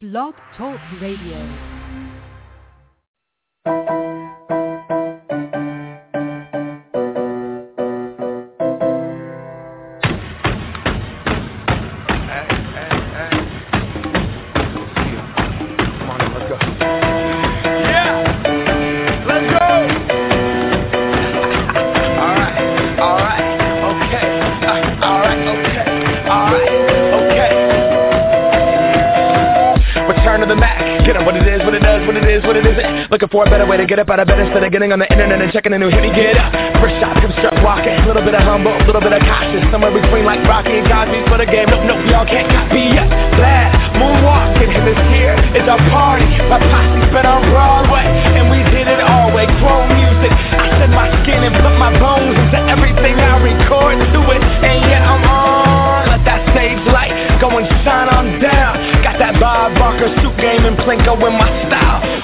Blog Talk Radio. Way to get up out of bed instead of getting on the internet and checking a new hit. Me get up, first shot, come strut walking. A little bit of humble, a little bit of cautious. Somewhere between like Rocky and Cosby for the game. Nope, nope, y'all can't copy us. Glad moonwalking, and this here is our party. My posse's been on Broadway, and we did it all way. Grown music, I shed my skin and put my bones into everything I record to it. And yeah, I'm on. Let that stage light go and shine on down. Got that Bob Barker suit game and Plinko in my style.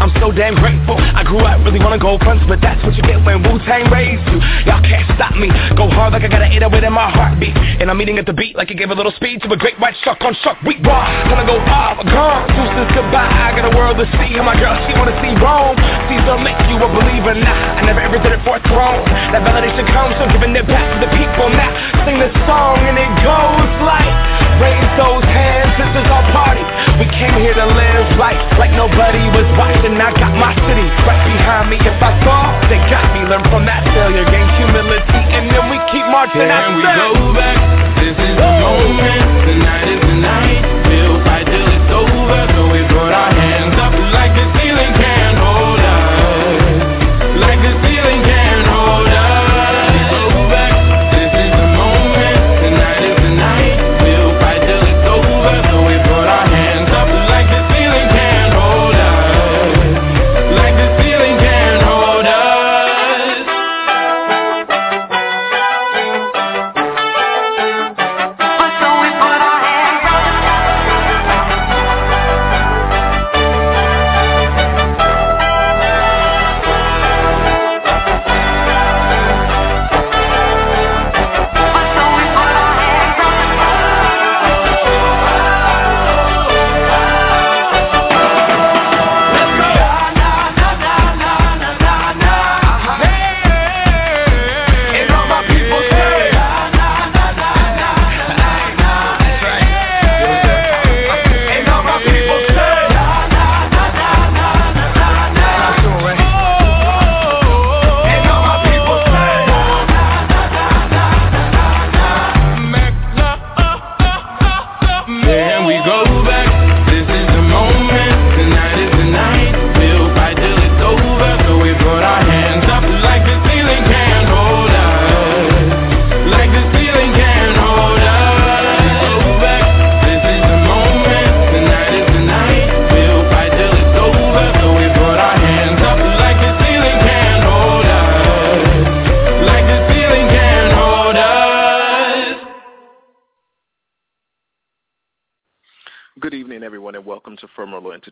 I'm so damn grateful. I grew up really wanna go fronts, but that's what you get when Wu-Tang raised you. Y'all can't stop me. Go hard like I got an 808 in my heartbeat. And I'm eating at the beat like it gave a little speed to a great white shark on shark week. Raw, gonna go off, gone. Deuces goodbye. I got a world to see. And my girl, she wanna see Rome. Caesar make you a believer now. I never ever did it for a throne. That validation comes from giving it back to the people. Now, sing this song and it goes like, raise those hands, this is our party. We came here to live life like nobody was watching. I got my city right behind me. If I fall, they got me. Learn from that failure, gain humility, and then we keep marching. Here I we go back. This is the moment. Tonight is the night. We'll fight till it's over. So we put our hands up like the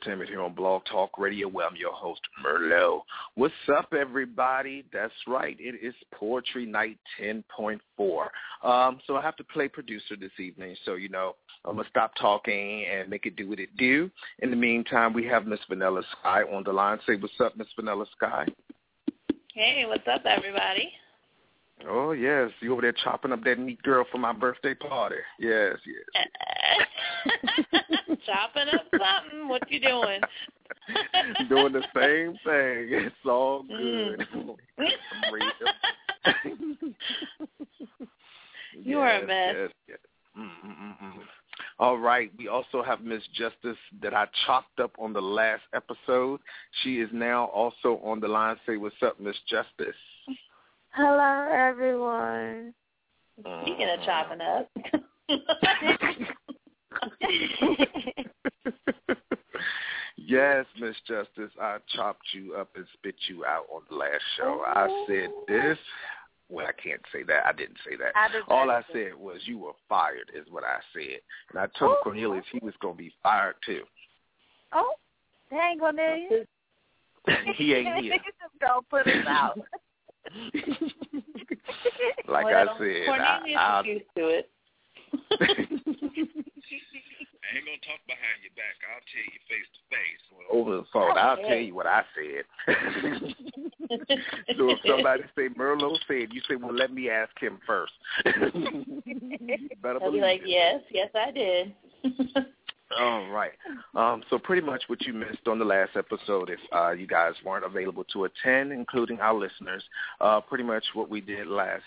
Entertainment here on Blog Talk Radio, where I'm your host, Merlo. What's up, everybody? That's right. It is Poetry Night 10.4. Um, so I have to play producer this evening, so, you know, I'm going to stop talking and make it do what it do. In the meantime, we have Miss Vanilla Sky on the line. Say what's up, Miss Vanilla Sky. Hey, what's up, everybody? Oh yes, you over there chopping up that neat girl for my birthday party. Yes, yes. chopping up something. What you doing? doing the same thing. It's all Mm. good. You are a Yes, mess. yes, yes. Mm, mm, mm, mm. All right. We also have Miss Justice that I chopped up on the last episode. She is now also on the line. Say what's up, Miss Justice. Hello, everyone. Speaking of chopping up. yes, Miss Justice, I chopped you up and spit you out on the last show. I oh. said this. Well, I can't say that. I didn't say that. I All I it. said was you were fired, is what I said. And I told oh. Cornelius he was going to be fired too. Oh, dang, Cornelius. he ain't here. Just go put us out. like well, I said, Cornelius I, is used to it. I ain't gonna talk behind your back. I'll tell you face to face over the phone. I'll tell you what I said. so if somebody say Merlot said, you say, well, let me ask him first. Better He'll be like, it. yes, yes, I did. All right. Um, so pretty much what you missed on the last episode, if uh, you guys weren't available to attend, including our listeners, uh, pretty much what we did last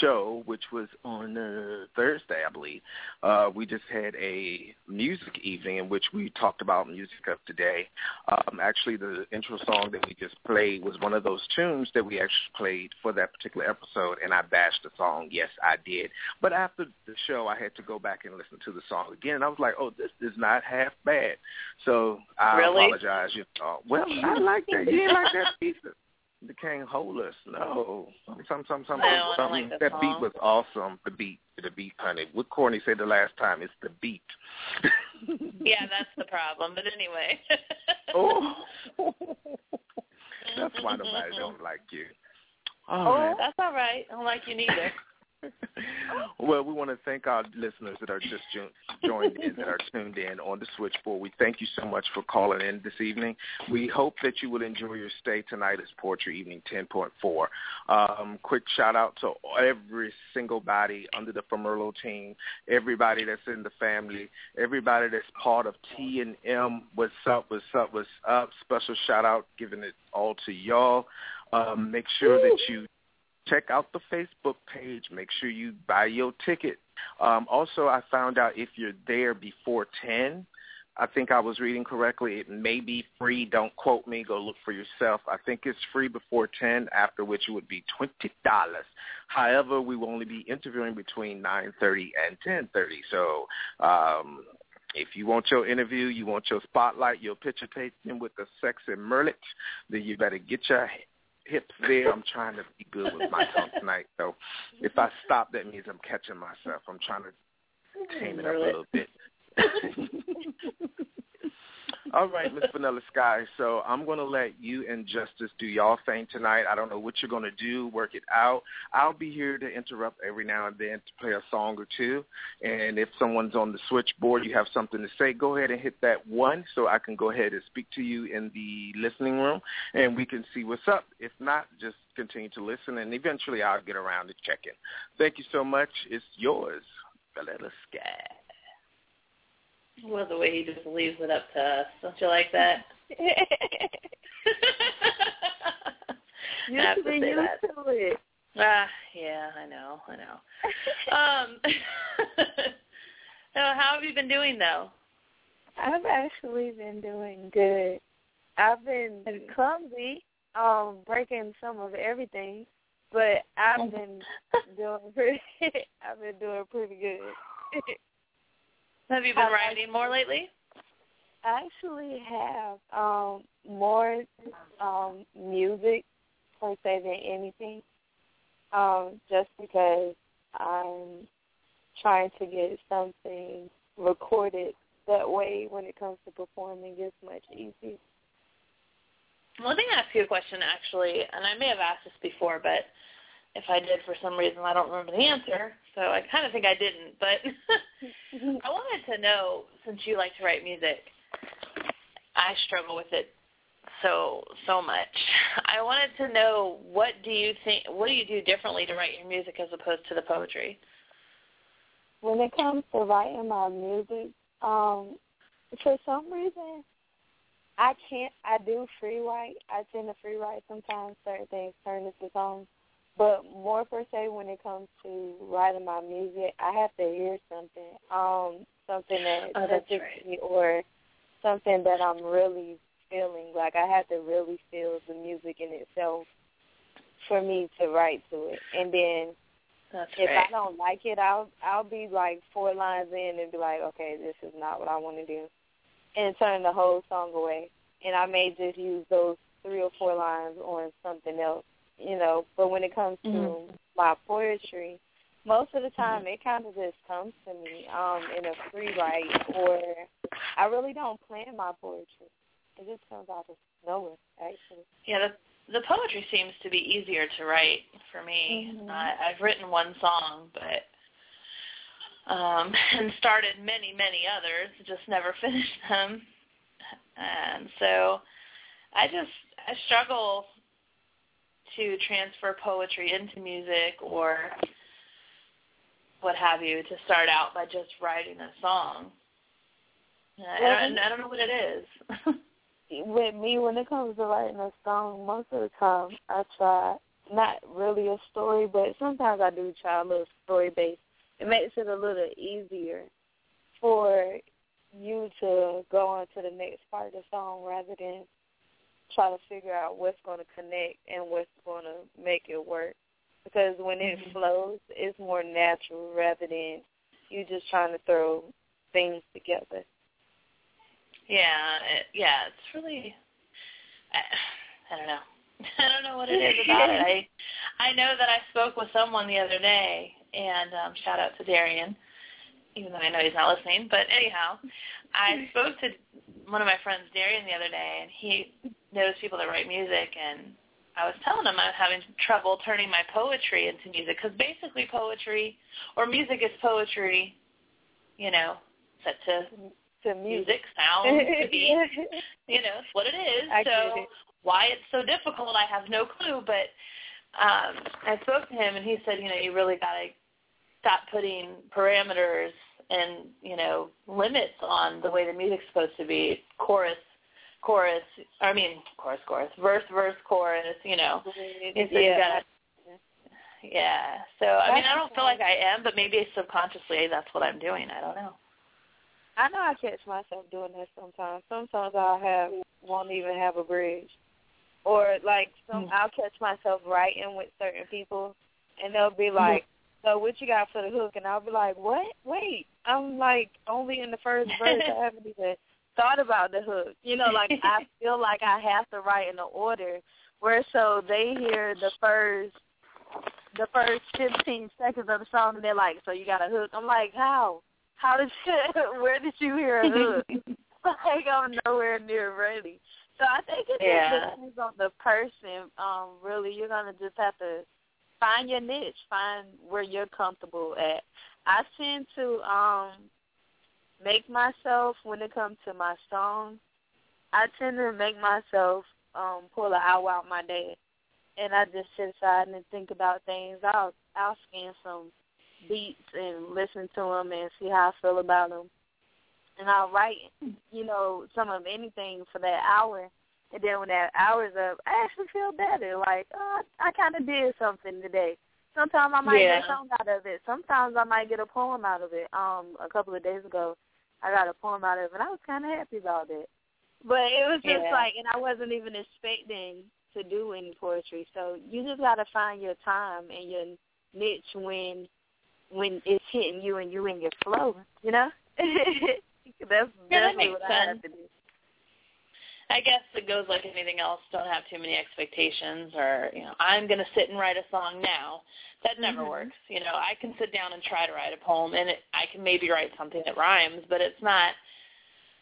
show, which was on uh, Thursday, I believe, uh, we just had a music evening in which we talked about music of today. Um, actually, the intro song that we just played was one of those tunes that we actually played for that particular episode, and I bashed the song. Yes, I did. But after the show, I had to go back and listen to the song again, and I was like, oh, this is not half bad. So I Really? apologize. You know, well, I like that. You ain't like that piece of the can't hold us. No, some some some No, I like the that beat was awesome. The beat, the beat, honey. What Courtney said the last time, it's the beat. yeah, that's the problem. But anyway. oh, that's why nobody don't like you. Oh, all Oh, right. that's all right. I don't like you neither. Well, we want to thank our listeners that are just joined in, that are tuned in on the switchboard. We thank you so much for calling in this evening. We hope that you will enjoy your stay tonight as Poetry Evening 10.4. Um, quick shout out to every single body under the Famerlo team, everybody that's in the family, everybody that's part of T and M. What's up? What's up? What's up? Special shout out, giving it all to y'all. Um, make sure that you check out the Facebook page. Make sure you buy your ticket. Um, also, I found out if you're there before 10, I think I was reading correctly, it may be free. Don't quote me. Go look for yourself. I think it's free before 10, after which it would be $20. However, we will only be interviewing between 9.30 and 10.30. So um, if you want your interview, you want your spotlight, your picture taken with the sexy merlet, then you better get your hips there. I'm trying to be good with my tongue tonight. So if I stop, that means I'm catching myself. I'm trying to tame it up a little bit. Mm-hmm. All right, Miss Vanilla Sky. So I'm going to let you and Justice do y'all thing tonight. I don't know what you're going to do. Work it out. I'll be here to interrupt every now and then to play a song or two. And if someone's on the switchboard, you have something to say, go ahead and hit that one so I can go ahead and speak to you in the listening room, and we can see what's up. If not, just continue to listen, and eventually I'll get around to checking. Thank you so much. It's yours, Vanilla Sky. Well, the way he just leaves it up to us. Don't you like that? You I have to be used that. to it. Ah, yeah, I know, I know. Um, so how have you been doing though? I've actually been doing good. I've been clumsy, um, breaking some of everything, but I've been doing pretty. I've been doing pretty good. Have you been I writing more lately? I actually have um more um music per se than anything. Um, just because I'm trying to get something recorded that way when it comes to performing it's much easier. Well, let me ask you a question actually, and I may have asked this before, but if I did for some reason, I don't remember the answer. So I kind of think I didn't, but I wanted to know since you like to write music, I struggle with it so so much. I wanted to know what do you think what do you do differently to write your music as opposed to the poetry? when it comes to writing my music, um, for some reason, I can't. I do free write. I tend to free write sometimes. Certain things turn into songs, but more per se when it comes to writing my music, I have to hear something, um, something that oh, touches right. me or something that I'm really feeling. Like I have to really feel the music in itself for me to write to it, and then that's if right. I don't like it, I'll I'll be like four lines in and be like, okay, this is not what I want to do, and turn the whole song away. And I may just use those three or four lines on something else, you know. But when it comes to mm-hmm. my poetry, most of the time it kind of just comes to me um in a free write, or I really don't plan my poetry. It just comes out of nowhere, actually. Yeah, the the poetry seems to be easier to write for me. Mm-hmm. Uh, I've written one song, but um, and started many, many others, just never finished them. And so I just I struggle to transfer poetry into music or what have you to start out by just writing a song. I don't, I don't know what it is. with me when it comes to writing a song, most of the time I try not really a story, but sometimes I do try a little story based. It makes it a little easier for you to go on to the next part of the song rather than try to figure out what's going to connect and what's going to make it work. Because when it mm-hmm. flows, it's more natural rather than you just trying to throw things together. Yeah, it, yeah, it's really. I, I don't know. I don't know what it is about it. I I know that I spoke with someone the other day, and um, shout out to Darian, even though I know he's not listening. But anyhow, I spoke to one of my friends, Darian, the other day, and he knows people that write music, and I was telling him I'm having trouble turning my poetry into music because basically poetry or music is poetry, you know, set to to music sound to be. you know, it's what it is. I so it. why it's so difficult, I have no clue. But um, I spoke to him, and he said, you know, you really got to stop putting parameters and you know limits on the way the music's supposed to be. Chorus, chorus. I mean, chorus, chorus, verse, verse, chorus. You know, yeah. you gotta, yeah. So I mean, I don't feel like I am, but maybe subconsciously that's what I'm doing. I don't know. I know I catch myself doing that sometimes. Sometimes I'll have won't even have a bridge, or like some mm-hmm. I'll catch myself writing with certain people, and they'll be like, "So what you got for the hook?" And I'll be like, "What? Wait, I'm like only in the first verse. I haven't even thought about the hook. You know, like I feel like I have to write in the order where so they hear the first." The first fifteen seconds of the song, and they're like, "So you got a hook?" I'm like, "How?" How did you? Where did you hear a hook? like I'm nowhere near ready. So I think it yeah. depends on the person. Um, really, you're gonna just have to find your niche, find where you're comfortable at. I tend to um make myself when it comes to my songs. I tend to make myself um pull an hour out my day, and I just sit aside and think about things. I'll I'll scan some beats and listen to them and see how I feel about them. And I'll write, you know, some of anything for that hour. And then when that hour's up, I actually feel better. Like, oh, I kind of did something today. Sometimes I might yeah. get a song out of it. Sometimes I might get a poem out of it. Um, a couple of days ago, I got a poem out of it, and I was kind of happy about it. But it was just yeah. like, and I wasn't even expecting to do any poetry. So you just got to find your time and your niche when when it's hitting you and you in your flow, you know? that's yeah, that's that makes what sense. I have to do. I guess it goes like anything else. Don't have too many expectations, or you know, I'm going to sit and write a song now. That never mm-hmm. works. You know, I can sit down and try to write a poem, and it, I can maybe write something that rhymes, but it's not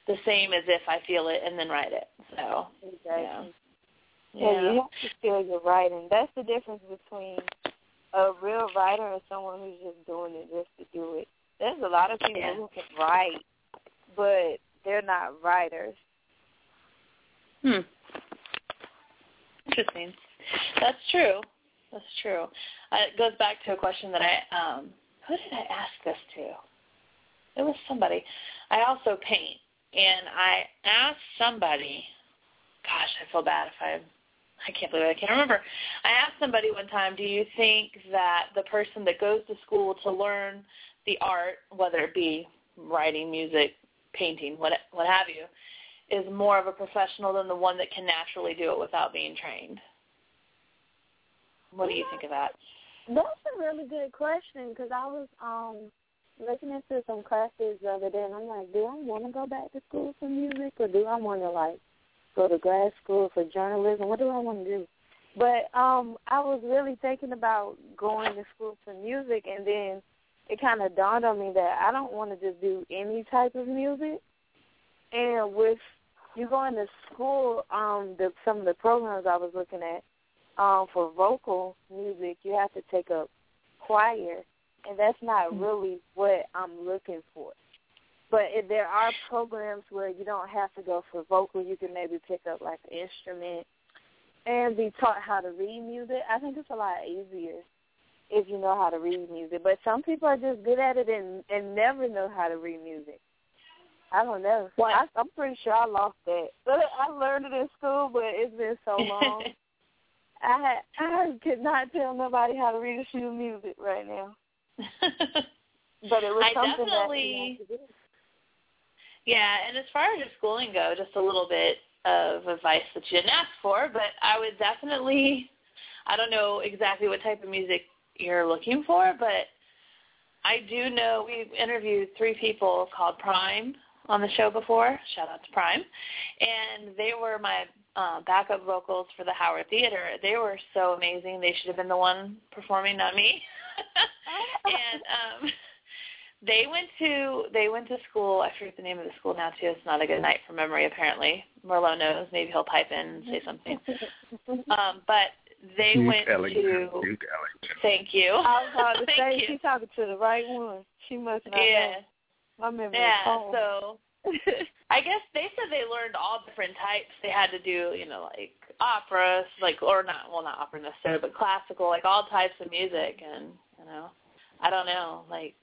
the same as if I feel it and then write it. So, exactly. yeah. Yeah, yeah. you have to feel your writing. That's the difference between a real writer and someone who's just doing it just to do it. There's a lot of people Yeah. who can write, but they're not writers. Hmm. Interesting. That's true. That's true. Uh, it goes back to a question that I um who did I ask this to? It was somebody. I also paint, and I asked somebody, gosh, I feel bad if I I can't believe it. I can't remember. I asked somebody one time, do you think that the person that goes to school to learn the art, whether it be writing, music, painting, what what have you, is more of a professional than the one that can naturally do it without being trained? What do you think of that? That's a really good question because I was um looking into some classes the other day, and I'm like, do I want to go back to school for music, or do I want to like go to grad school for journalism? What do I want to do? But um I was really thinking about going to school for music, and then it kind of dawned on me that I don't want to just do any type of music. And with you going to school, um, the some of the programs I was looking at, um, for vocal music, you have to take up choir, and that's not mm-hmm. really what I'm looking for. But if there are programs where you don't have to go for vocal, you can maybe pick up like an instrument and be taught how to read music. I think it's a lot easier if you know how to read music. But some people are just good at it and and never know how to read music. I don't know. Well, I, I'm pretty sure I lost that. But I learned it in school, but it's been so long. I I could not tell nobody how to read a sheet of music right now. but it was I something definitely, that you to do. Yeah, and as far as your schooling go, just a little bit of advice that you didn't ask for, but I would definitely I don't know exactly what type of music you're looking for, but I do know we've interviewed three people called Prime on the show before. Shout out to Prime. And they were my uh, backup vocals for the Howard Theater. They were so amazing. They should have been the one performing, not me. and um they went to they went to school. I forget the name of the school now too. It's not a good night for memory apparently. Merlot knows. Maybe he'll pipe in and say something. Um, but they Duke went Ellington. to. Duke Ellington. Thank you. I was about to Thank say you. she's talking to the right one. She must not Yeah. know. My memory Yeah. So I guess they said they learned all different types. They had to do, you know, like opera, like or not, well, not opera necessarily, but classical, like all types of music. And you know, I don't know, like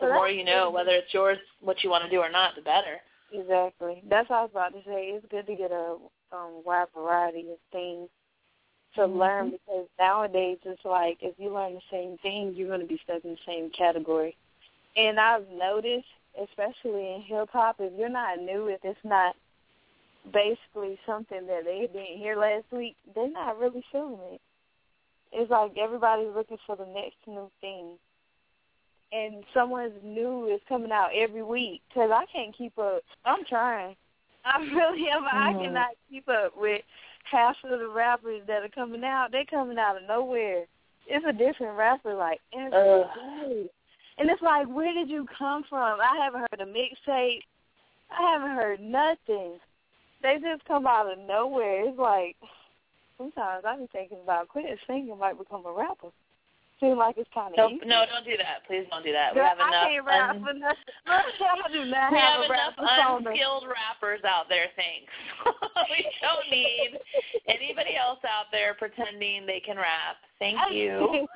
the more you know, good. whether it's yours, what you want to do or not, the better. Exactly. That's what I was about to say. It's good to get a um, wide variety of things to Mhm. learn because nowadays it's like if you learn the same thing, you're going to be stuck in the same category. And I've noticed, especially in hip hop, if you're not new, if it's not basically something that they didn't hear last week, they're not really feeling it. It's like everybody's looking for the next new thing. And someone's new is coming out every week because I can't keep up. I'm trying. I really am. I Mhm. cannot keep up with half of the rappers that are coming out. They're coming out of nowhere. It's a different rapper like every Ugh. day. And it's like, where did you come from? I haven't heard a mixtape. I haven't heard nothing. They just come out of nowhere. It's like sometimes I be thinking about quitting singing might become a rapper. Seems like it's kind of easy. no, don't do that. Please don't do that. We have I enough. can't rap un-. I do not we have, have enough unskilled rappers out there, thanks. we don't need anybody else out there pretending they can rap. Thank you.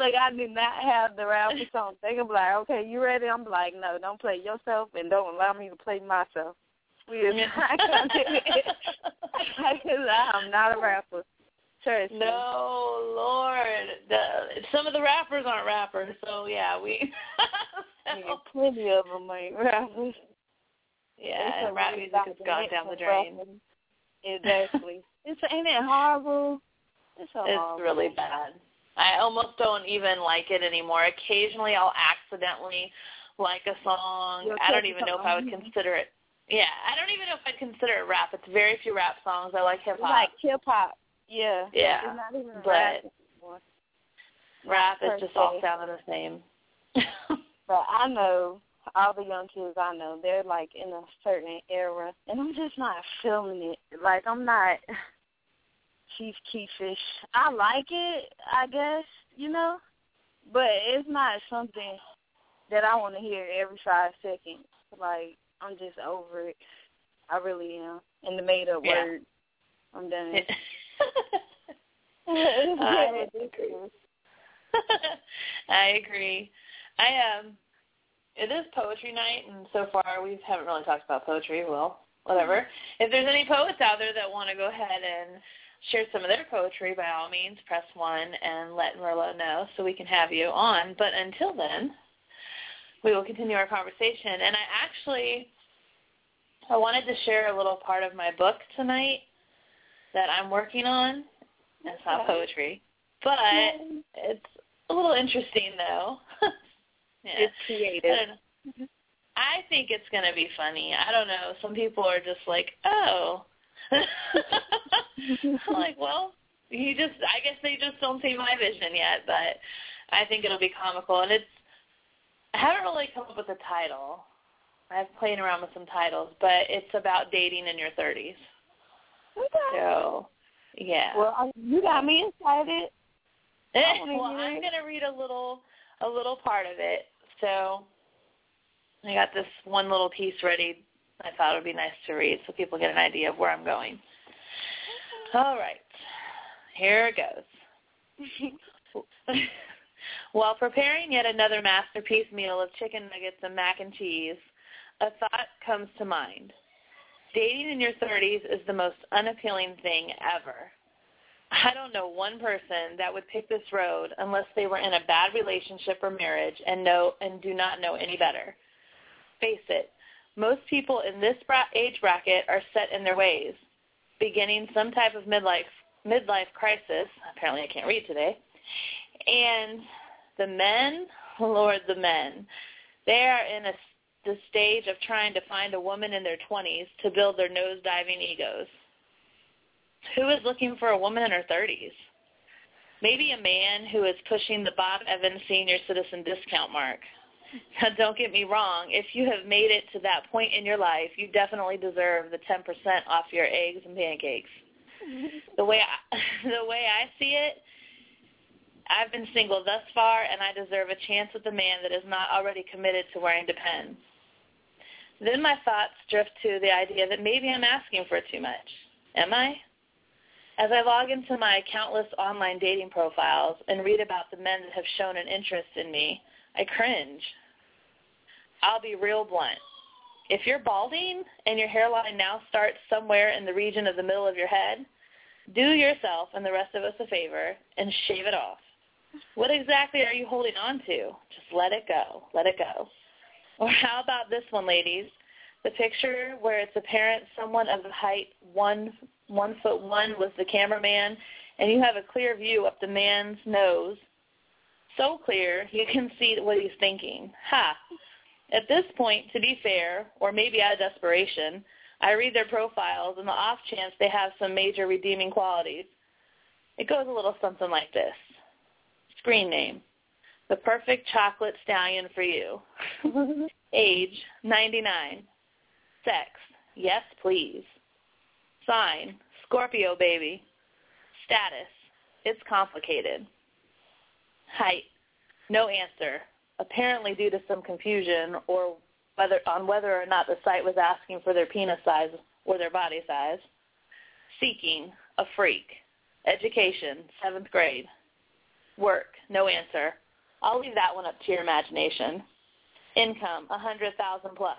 Look, I do not have the rapper song. They can be like, okay, you ready? I'm like, no, don't play yourself and don't allow me to play myself. We is not going to do it. Because I'm not a rapper. Me. no, Lord. The, some of the rappers aren't rappers, so yeah, we. Yeah, plenty of them ain't rappers. yeah, It's a rap music has gone down the drain. Exactly. it's ain't it horrible? It's so It's horrible. really bad. I almost don't even like it anymore. Occasionally, I'll accidentally like a song. You'll I don't even know if. I would consider it. Yeah, I don't even know if I'd consider it rap. It's very few rap songs. I like hip hop. like hip hop. Yeah. Yeah, It's not even but rap anymore. rap is just all sounding the same. But I know all the young kids I know, they're like in a certain era, and I'm just not feeling it. Like I'm not Chief Keefish. I like it, I guess, you know, but it's not something that I want to hear every five seconds. Like I'm just over it. I really am. And the made up Yeah. word, I'm done. I ridiculous. I agree. I um it is poetry night, and so far we haven't really talked about poetry. Well, whatever. If there's any poets out there that want to go ahead and share some of their poetry, by all means, press one and let Merlot know so we can have you on. But until then, we will continue our conversation. And I actually, I wanted to share a little part of my book tonight that I'm working on. It's not poetry, but it's a little interesting though. yeah. It's creative. I, I think it's going to be funny. I don't know. Some people are just like, oh. I'm like, well, you just, I guess they just don't see my vision yet, but I think it'll be comical. And it's, I haven't really come up with a title. I've played around with some titles, but it's about dating in your 30s. Okay. So, yeah. Well, you got me excited. well, I'm going to read a little a little part of it. So, I got this one little piece ready. I thought it would be nice to read so people get an idea of where I'm going. All right. Here it goes. While preparing yet another masterpiece meal of chicken nuggets and mac and cheese, a thought comes to mind. Dating in your 30s is the most unappealing thing ever. I don't know one person that would pick this road unless they were in a bad relationship or marriage and know and do not know any better. Face it, most people in this age bracket are set in their ways, beginning some type of midlife midlife crisis. Apparently, I can't read today. And the men, Lord, the men, they are in a the stage of trying to find a woman in their 20s to build their nose-diving egos. Who is looking for a woman in her 30s? Maybe a man who is pushing the Bob Evans senior citizen discount mark. Now, don't get me wrong. If you have made it to that point in your life, you definitely deserve the 10% off your eggs and pancakes. the way I, the way I see it, I've been single thus far, and I deserve a chance with a man that is not already committed to wearing Depends. Then my thoughts drift to the idea that maybe I'm asking for too much. Am I? As I log into my countless online dating profiles and read about the men that have shown an interest in me, I cringe. I'll be real blunt. If you're balding and your hairline now starts somewhere in the region of the middle of your head, do yourself and the rest of us a favor and shave it off. What exactly are you holding on to? Just let it go. Let it go. Or how about this one, ladies? The picture where it's apparent someone of the height one one foot one was the cameraman, and you have a clear view up the man's nose, so clear you can see what he's thinking. Ha! At this point, to be fair, or maybe out of desperation, I read their profiles and the off chance they have some major redeeming qualities. It goes a little something like this. Screen name. The perfect chocolate stallion for you. Age, 99. Sex, yes please. Sign, Scorpio baby. Status, it's complicated. Height, no answer, apparently due to some confusion or whether on whether or not the site was asking for their penis size or their body size. Seeking, a freak. Education, seventh grade. Work, no answer. I'll leave that one up to your imagination. Income, a hundred thousand plus.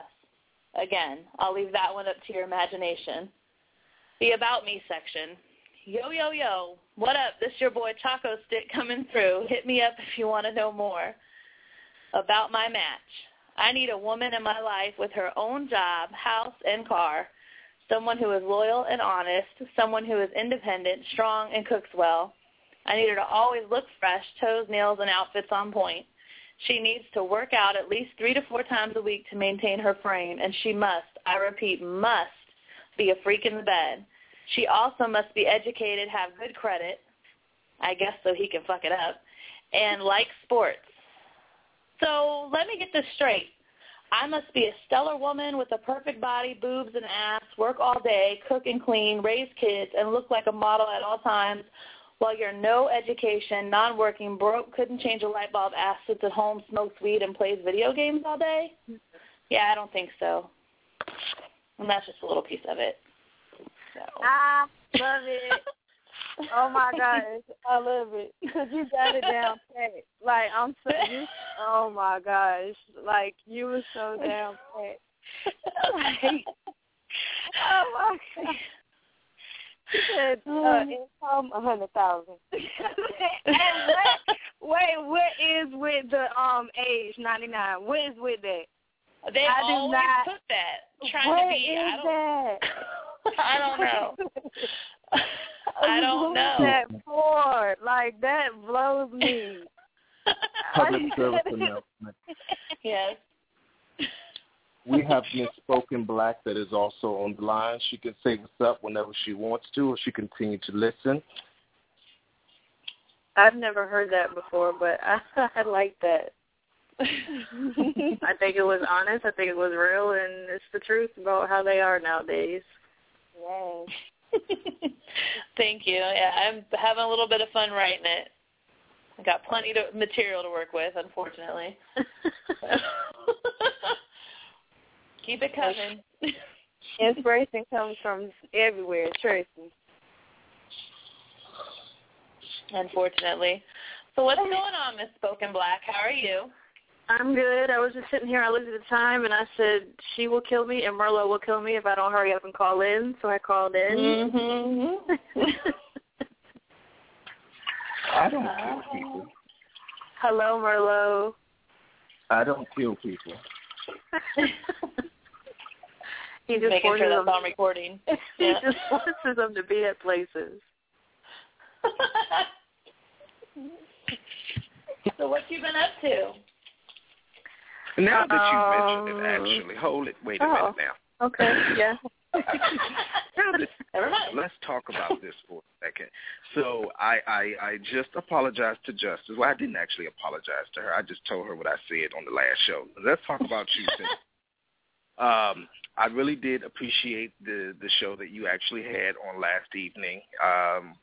Again, I'll leave that one up to your imagination. The About Me section. Yo, yo, yo. What up? This your boy Choco Stick coming through. Hit me up if you want to know more. About my match. I need a woman in my life with her own job, house, and car. Someone who is loyal and honest. Someone who is independent, strong, and cooks well. I need her to always look fresh, toes, nails, and outfits on point. She needs to work out at least three to four times a week to maintain her frame, and she must, I repeat, must be a freak in the bed. She also must be educated, have good credit, I guess so he can fuck it up, and like sports. So let me get this straight. I must be a stellar woman with a perfect body, boobs and ass, work all day, cook and clean, raise kids, and look like a model at all times while you're no education, non-working, broke, couldn't change a light bulb, ass sits at home, smokes weed, and plays video games all day? Yeah, I don't think so. And that's just a little piece of it. So. I love it. Oh my gosh, I love it because you got it down pat. Like I'm so, you, oh my gosh, like you were so down pat. Like, oh my. She said uh, income a hundred thousand. and wait, what is with the um age ninety nine? What is with that? They I do always not- put that. Trying what to be. is I don't. that? I don't know. I don't know. that for? Like that blows me. Public service announcement. Yes. We have Miss Spoken Black that is also on the line. She can say what's up whenever she wants to, or she continue to listen. I've never heard that before, but I, I like that. I think it was honest. I think it was real, and it's the truth about how they are nowadays. Yes. Thank you. Yeah, I'm having a little bit of fun writing it. I got plenty of material to work with, unfortunately. Keep it coming. Inspiration comes from everywhere, Tracy. unfortunately. So what's going on, Miss Spoken Black? How are you? I'm good. I was just sitting here. I looked at the time, and I said, "She will kill me, and Merlo will kill me if I don't hurry up and call in." So I called in. Mm-hmm. I don't kill people. Hello, Merlo. I don't kill people. he just Making forces sure that's them. on recording. he Yeah. just forces them to be at places. so what you been up to? Now that you mention it, Um, actually, hold it. Wait a oh. minute now. Okay. Yeah. Let's talk about this for a second. So I, I I just apologized to Justice. Well, I didn't actually apologize to her. I just told her what I said on the last show. Let's talk about you. Since, um, I really did appreciate the the show that you actually had on last evening. Um,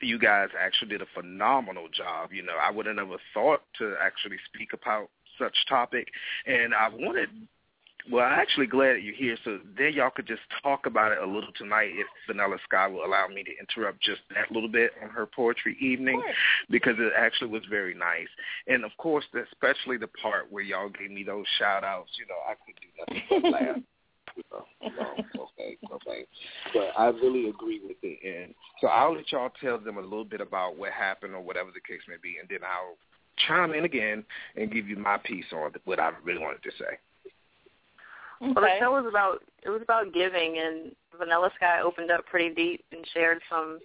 you guys actually did a phenomenal job. You know, I would have never thought to actually speak about such topic, and I wanted well, I'm actually glad that you're here, so then y'all could just talk about it a little tonight if Vanilla Sky will allow me to interrupt just that little bit on her poetry evening, because it actually was very nice. And, of course, especially the part where y'all gave me those shout-outs, you know, I could do nothing but laugh. Know, okay, okay. But I really agree with it. And so I'll let y'all tell them a little bit about what happened or whatever the case may be, and then I'll chime in again and give you my piece on what I really wanted to say. Well, the show was about it was about giving, and Vanilla Sky opened up pretty deep and shared some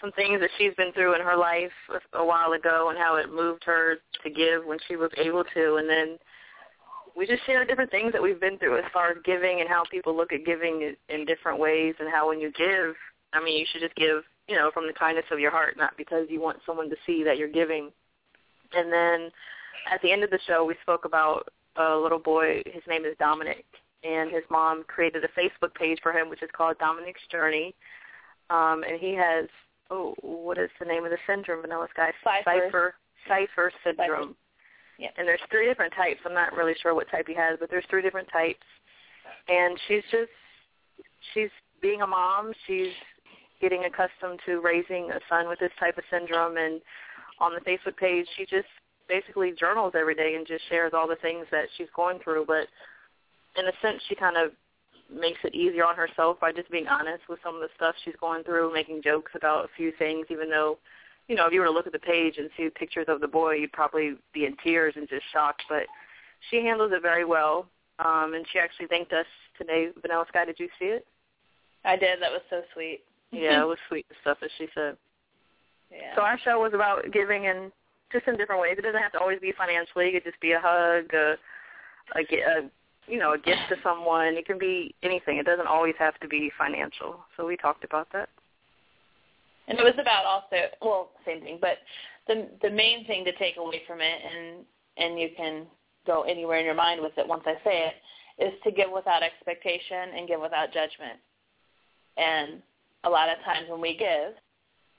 some things that she's been through in her life a, while ago, and how it moved her to give when she was able to, and then we just shared different things that we've been through as far as giving and how people look at giving in- in different ways, and how when you give, I mean, you should just give, you know, from the kindness of your heart, not because you want someone to see that you're giving. And then at the end of the show, we spoke about a little boy. His name is Dominic, and his mom created a Facebook page for him, which is called Dominic's Journey. Um, and he has oh, what is the name of the syndrome? Vanilla Sky Pfeiffer. Pfeiffer Pfeiffer syndrome. Yeah. And there's three different types. I'm not really sure what type he has, but there's three different types. And she's just she's being a mom. She's getting accustomed to raising a son with this type of syndrome and on the Facebook page she just basically journals every day and just shares all the things that she's going through but in a sense she kind of makes it easier on herself by just being honest with some of the stuff she's going through making jokes about a few things even though you know if you were to look at the page and see pictures of the boy you'd probably be in tears and just shocked but she handles it very well um and she actually thanked us today vanilla sky did you see it I did. That was so sweet. yeah, it was sweet the stuff that she said. Yeah. So our show was about giving and just in different ways. It doesn't have to always be financially. It could just be a hug, a, a, a you know, a gift to someone. It can be anything. It doesn't always have to be financial. So we talked about that. And it was about also well, same thing, but the the main thing to take away from it and and you can go anywhere in your mind with it once I say it, is to give without expectation and give without judgment. And a lot of times when we give,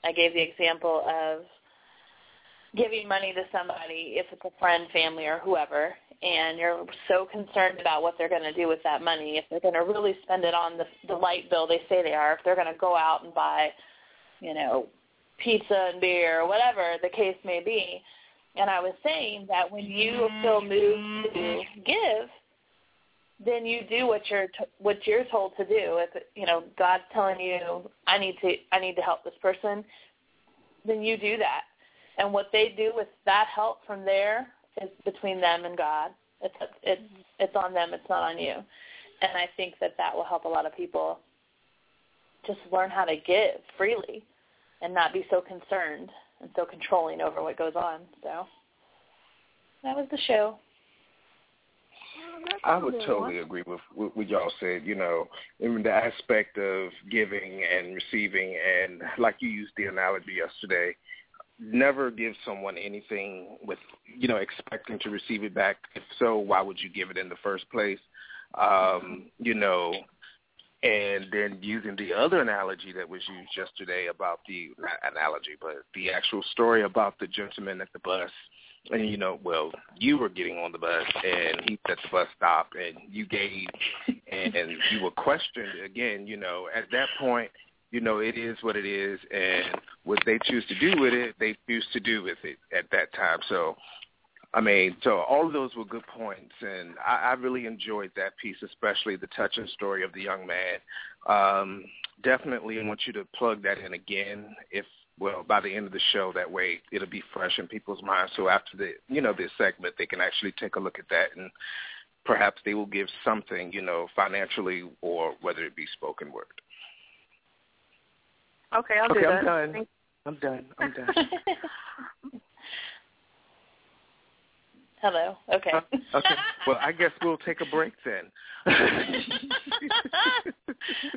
I gave the example of giving money to somebody, if it's a friend, family, or whoever, and you're so concerned about what they're going to do with that money, if they're going to really spend it on the, the light bill they say they are, if they're going to go out and buy you know, pizza and beer or whatever the case may be. And I was saying that when you feel mm-hmm. moved to give, then you do what you're t- what you're told to do. If you know God's telling you, I need to I need to help this person, then you do that. And what they do with that help from there is between them and God. It's it's mm-hmm. it's on them. It's not on you. And I think that that will help a lot of people just learn how to give freely and not be so concerned and so controlling over what goes on. So that was the show. I would totally agree with what y'all said. You know, in the aspect of giving and receiving, and like you used the analogy yesterday, never give someone anything with you know expecting to receive it back. If so, why would you give it in the first place? Um, you know, and then using the other analogy that was used yesterday about the not analogy, but the actual story about the gentleman at the bus. And you know, well, you were getting on the bus, and he at the bus stop, and you gave, and you were questioned again. You know, at that point, you know, it is what it is, and what they choose to do with it, they choose to do with it at that time. So I mean, so all of those were good points, and I, I really enjoyed that piece, especially the touching story of the young man. Um, definitely want you to plug that in again, if well, by the end of the show. That way, it'll be fresh in people's minds. So after the you know this segment, they can actually take a look at that, and perhaps they will give something, you know, financially or whether it be spoken word. Okay, I'll okay, do I'm that. done. I'm done. I'm done. Hello. Okay. Uh, okay. Well, I guess we'll take a break then. All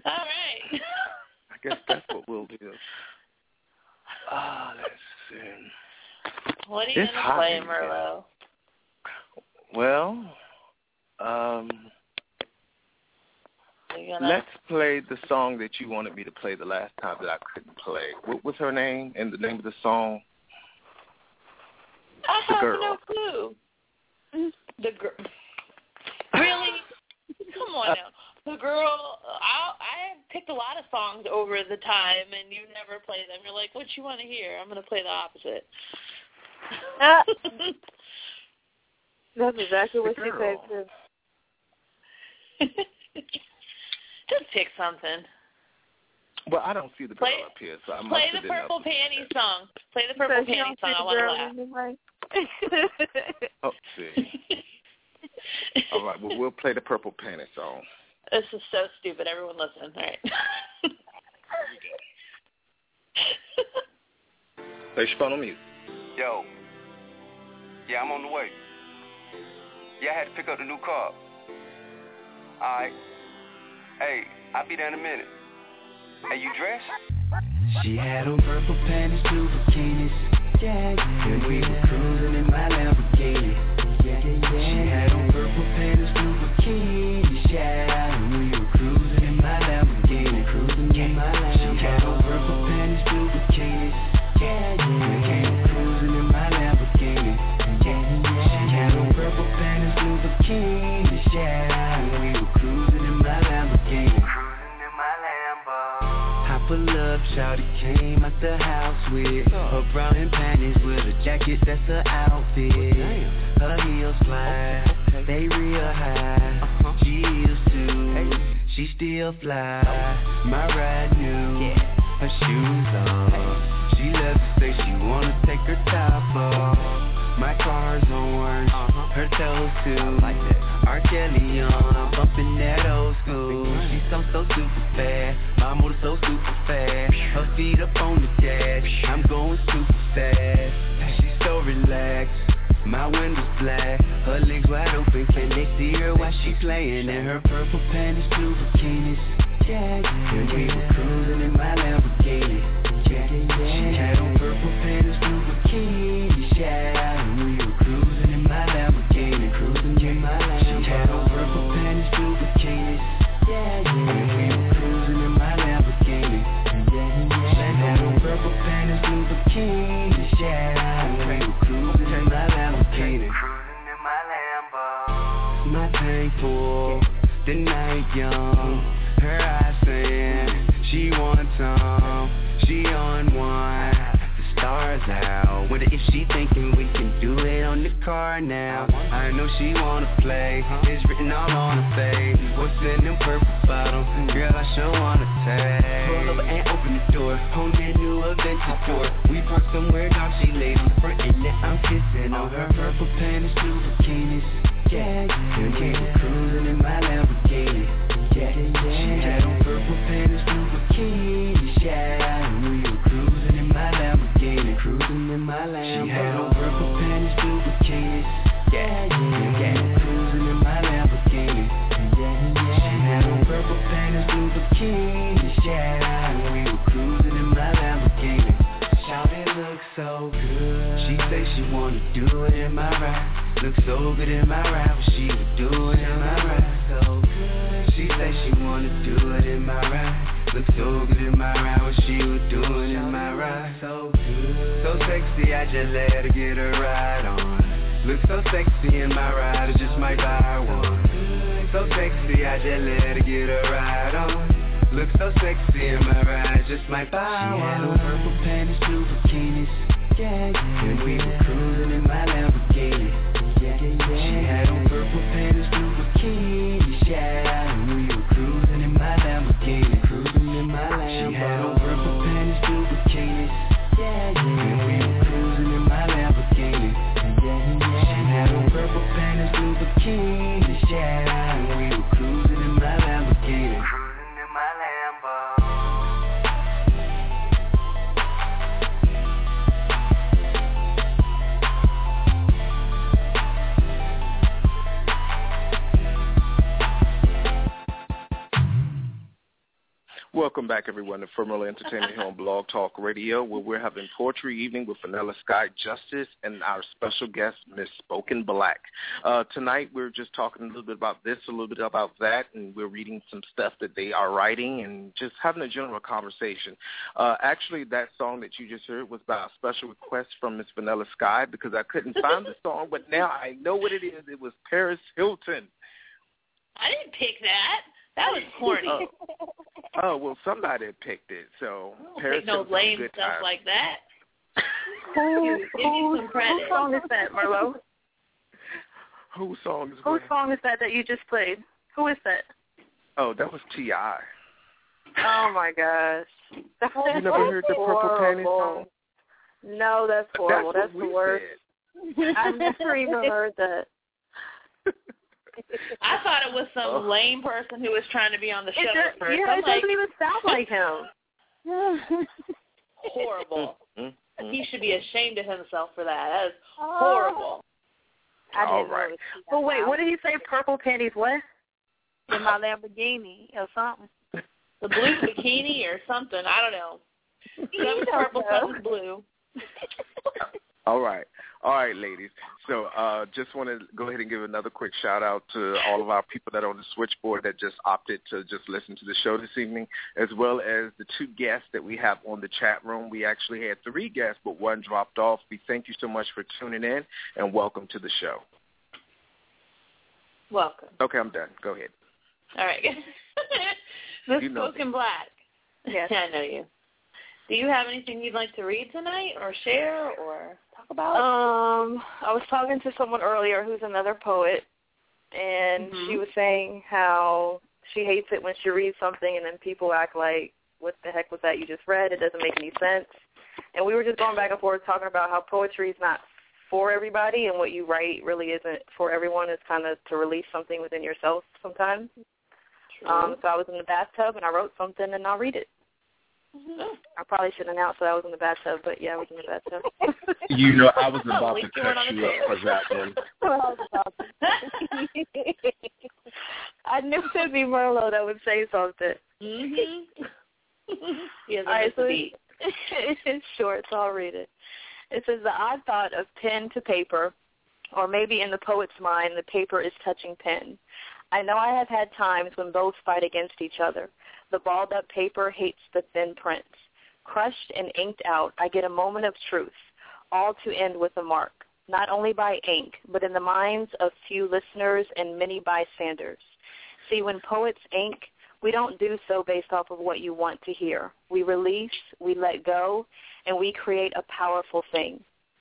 right. I guess that's what we'll do. Ah, let's see. What are you It's gonna play, in. Merlot? Well, um, Are you gonna let's play the song that you wanted me to play the last time that I couldn't play. What was her name and the name of the song? I the have girl. no clue. The girl. Really? Come on now. The girl. I I picked a lot of songs over the time, and you never play them. You're like, what you want to hear? I'm gonna play the opposite. Ah, that's exactly what The she said too. Just pick something. Well, I don't see the girl Play- up here, so I must Play have the been purple up to panties song. Play the purple Because you panties song. I want to laugh. anyway. Oh, see. All right, well, we'll play the purple panty song. This is so stupid. Everyone listen. All right. Play your phone on mute. Yo. Yeah, I'm on the way. Yeah, I had to pick up the new car. Alright. Hey, I'll be there in a minute. Hey, you dressed? She had on purple panties, blue bikinis. Yeah, yeah. And we were cruising in my Lamborghini. Yeah, yeah, yeah. She had on purple panties, blue bikinis. Yeah, with her brown and panties with a jacket that's her outfit. Her heels fly, they real high. She is too, she still fly. My ride new, her shoes on. She loves to say she wanna take her top off. My car's on, her toes too. R. Kelly on, bumping that old school. She's so so super fast, my motor so super fast. Her feet up on the dash, I'm going super fast. She's so relaxed. My windows black, her legs wide open. Can they see her while she playing in her purple panties, blue bikinis? Yeah, yeah. And we were cruising in my Lamborghini. Yeah, yeah, yeah. She had on purple panties, blue bikinis. Yeah, car now. I know she wanna play, it's written all on her face. What's in them purple bottles? Girl, I sure wanna. Pull over and open the door, on that new adventure. We parked somewhere, dog, she laid on the front, and now I'm kissing on her purple panties, blue bikinis. Yeah, yeah, and we were cruising in my Lamborghini. Yeah, yeah, she had on purple panties, blue bikinis. Yeah, and we were cruising in my Lamborghini, cruising in my Lamborghini. She had on purple blue. Yeah, cruising in my Lamborghini. She had on purple panties, blue bikinis. We were cruising in my Lamborghini. Shout looks so good. She say she wanna do it in my ride. Look so good in my ride, but she would do in my ride. So good. She say she wanna do it in my ride. Look so good in my ride, but she would do in my ride. So good. So sexy, I just let her get a ride on. Look so sexy in my ride, I just might buy one. So sexy, I just let her get a ride on. Look so sexy in my ride, just might buy one. She had on purple panties, blue bikinis. Yeah, yeah. And we were cruising in my Lamborghini. Yeah, yeah. She had on purple panties, blue bikinis. Yeah, and we Welcome back, everyone, to Firmwell Entertainment here on Blog Talk Radio, where we're having poetry evening with Vanilla Sky Justice and our special guest, Miss Spoken Black. Uh, tonight, we're just talking a little bit about this, a little bit about that, and we're reading some stuff that they are writing and just having a general conversation. Uh, actually, that song that you just heard was by a special request from Miss Vanilla Sky because I couldn't find the song, but now I know what it is. It was Paris Hilton. I didn't pick that. That was corny. Oh. Oh well, somebody picked it. So I don't Paris no lame good stuff time. like that. Who, Give me some credit. whose song is that, Marlo? Whose song is Whose song is that that you just played? Who is that? Oh, that was Ti. Oh my gosh. You never heard the Purple Panties song? No, that's horrible. That's That's, the worst. said. I've never even heard that. I thought it was some Oh. lame person who was trying to be on the show It at does, first. yeah, I'm it like, doesn't even sound like him. horrible. Mm, mm. He should be ashamed of himself for that. That is horrible. I All didn't know right. it was But wait, what did he say? Purple panties? What? in my Lamborghini or something. The blue bikini or something. I don't know. Some was purple, some was blue. All right. All right, ladies. So uh, just want to go ahead and give another quick shout out to all of our people that are on the switchboard that just opted to just listen to the show this evening, as well as the two guests that we have on the chat room. We actually had three guests, but one dropped off. We thank you so much for tuning in, and welcome to the show. Welcome. Okay, I'm done. Go ahead. All right. the You know spoken black. Yes. I know you. Do you have anything you'd like to read tonight or share or talk about? Um, I was talking to someone earlier who's another poet, and Mhm. she was saying how she hates it when she reads something and then people act like, "What the heck was that you just read? It doesn't make any sense." And we were just going back and forth talking about how poetry is not for everybody, and what you write really isn't for everyone. It's kind of to release something within yourself sometimes. Um, so I was in the bathtub and I wrote something, and I'll read it. Oh. I probably should announce that I was in the bathtub, but yeah, I was in the bathtub. You know, I was about to least you weren't on cut you up for that one. Well, I was about. I knew it'd be Merlot that would say something. Mm-hmm. he has a All right, so it's short, so I'll read it. It says the odd thought of pen to paper, or maybe in the poet's mind, the paper is touching pen. I know I have had times when both fight against each other. The balled up paper hates the thin prints. Crushed and inked out, I get a moment of truth, all to end with a mark, not only by ink, but in the minds of few listeners and many bystanders. See, when poets ink, We don't do so based off of what you want to hear. We release, we let go, and we create a powerful thing.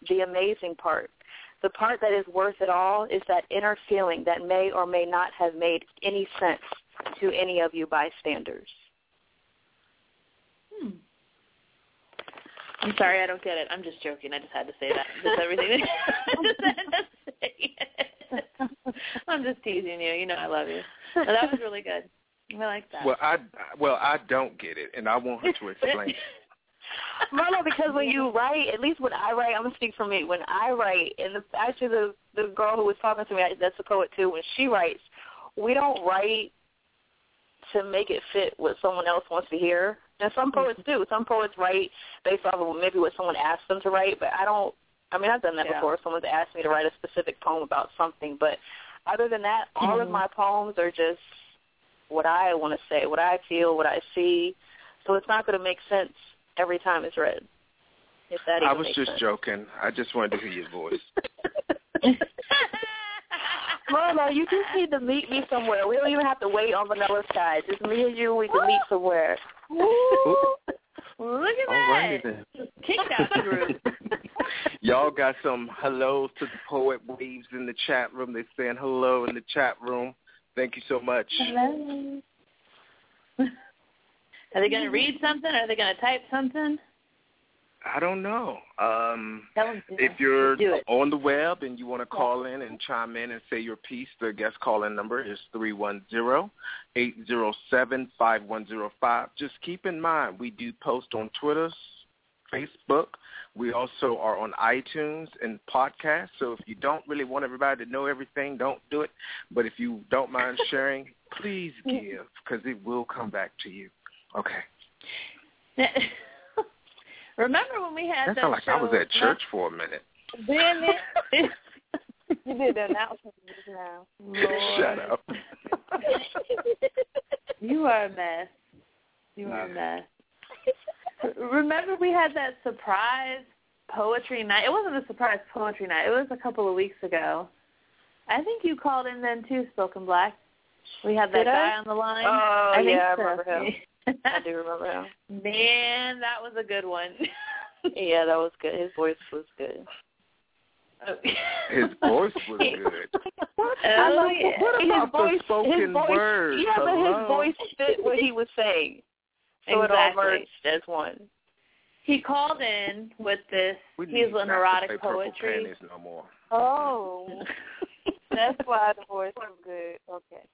The amazing part. The part that is worth it all is that inner feeling that may or may not have made any sense to any of you bystanders. Hmm. I'm sorry, I don't get it. I'm just joking. I just had to say that. Just everything. I just had to say it. I'm just teasing you. You know I love you. But that was really good. I like that. Well, I well I don't get it, and I want her to explain. Marlo, because when you write, at least when I write, I'm gonna speak for me. When I write, and the, actually the the girl who was talking to me, that's a poet too. When she writes, we don't write to make it fit what someone else wants to hear. And some poets do. Some poets write based off of maybe what someone asked them to write, but I don't. I mean, I've done that Yeah. before. Someone's asked me to write a specific poem about something, but other than that, all of Mhm. my poems are just what I want to say, what I feel, what I see. So it's not going to make sense every time it's read. If that I was just sense. joking. I just wanted to hear your voice. Marlo, you just need to meet me somewhere. We don't even have to wait on Vanilla Sky. Just me and you, we can meet somewhere. Ooh. Look at All that. righty then. Out the group. Y'all got some hellos to the poet waves in the chat room. They're saying hello in the chat room. Thank you so much. Hello. Are they going to read something? Are they going to type something? I don't know. Um, Tell them to. if you're on the web and you want to call in and chime in and say your piece, the guest call-in number is three one zero eight zero seven five one zero five. Just keep in mind, we do post on Twitter, Facebook. We also are on iTunes and podcasts. So if you don't really want everybody to know everything, don't do it. But if you don't mind sharing, please give because it will come back to you. Okay. Remember when we had That that sounds like show? I was at church for a minute. Damn it. You did the announcement just now. Lord. Shut up. You are a mess. You are a mess. Remember we had that surprise poetry night? It wasn't a surprise poetry night. It was a couple of weeks ago. I think you called in then too, Spoken Black. We had that Did I? guy on the line. Oh, I think yeah, I remember him. I do remember him. Man, that was a good one. Yeah, that was good. His voice was good. His voice was good. Oh, love- yeah. what his about the voice, spoken his voice, word? Yeah, but Hello? his voice fit what he was saying. So it all Exactly. merged as one. He called in with this. We He's need an not to erotic play Purple poetry. Panties no more. Oh, that's why the voice was good. Okay.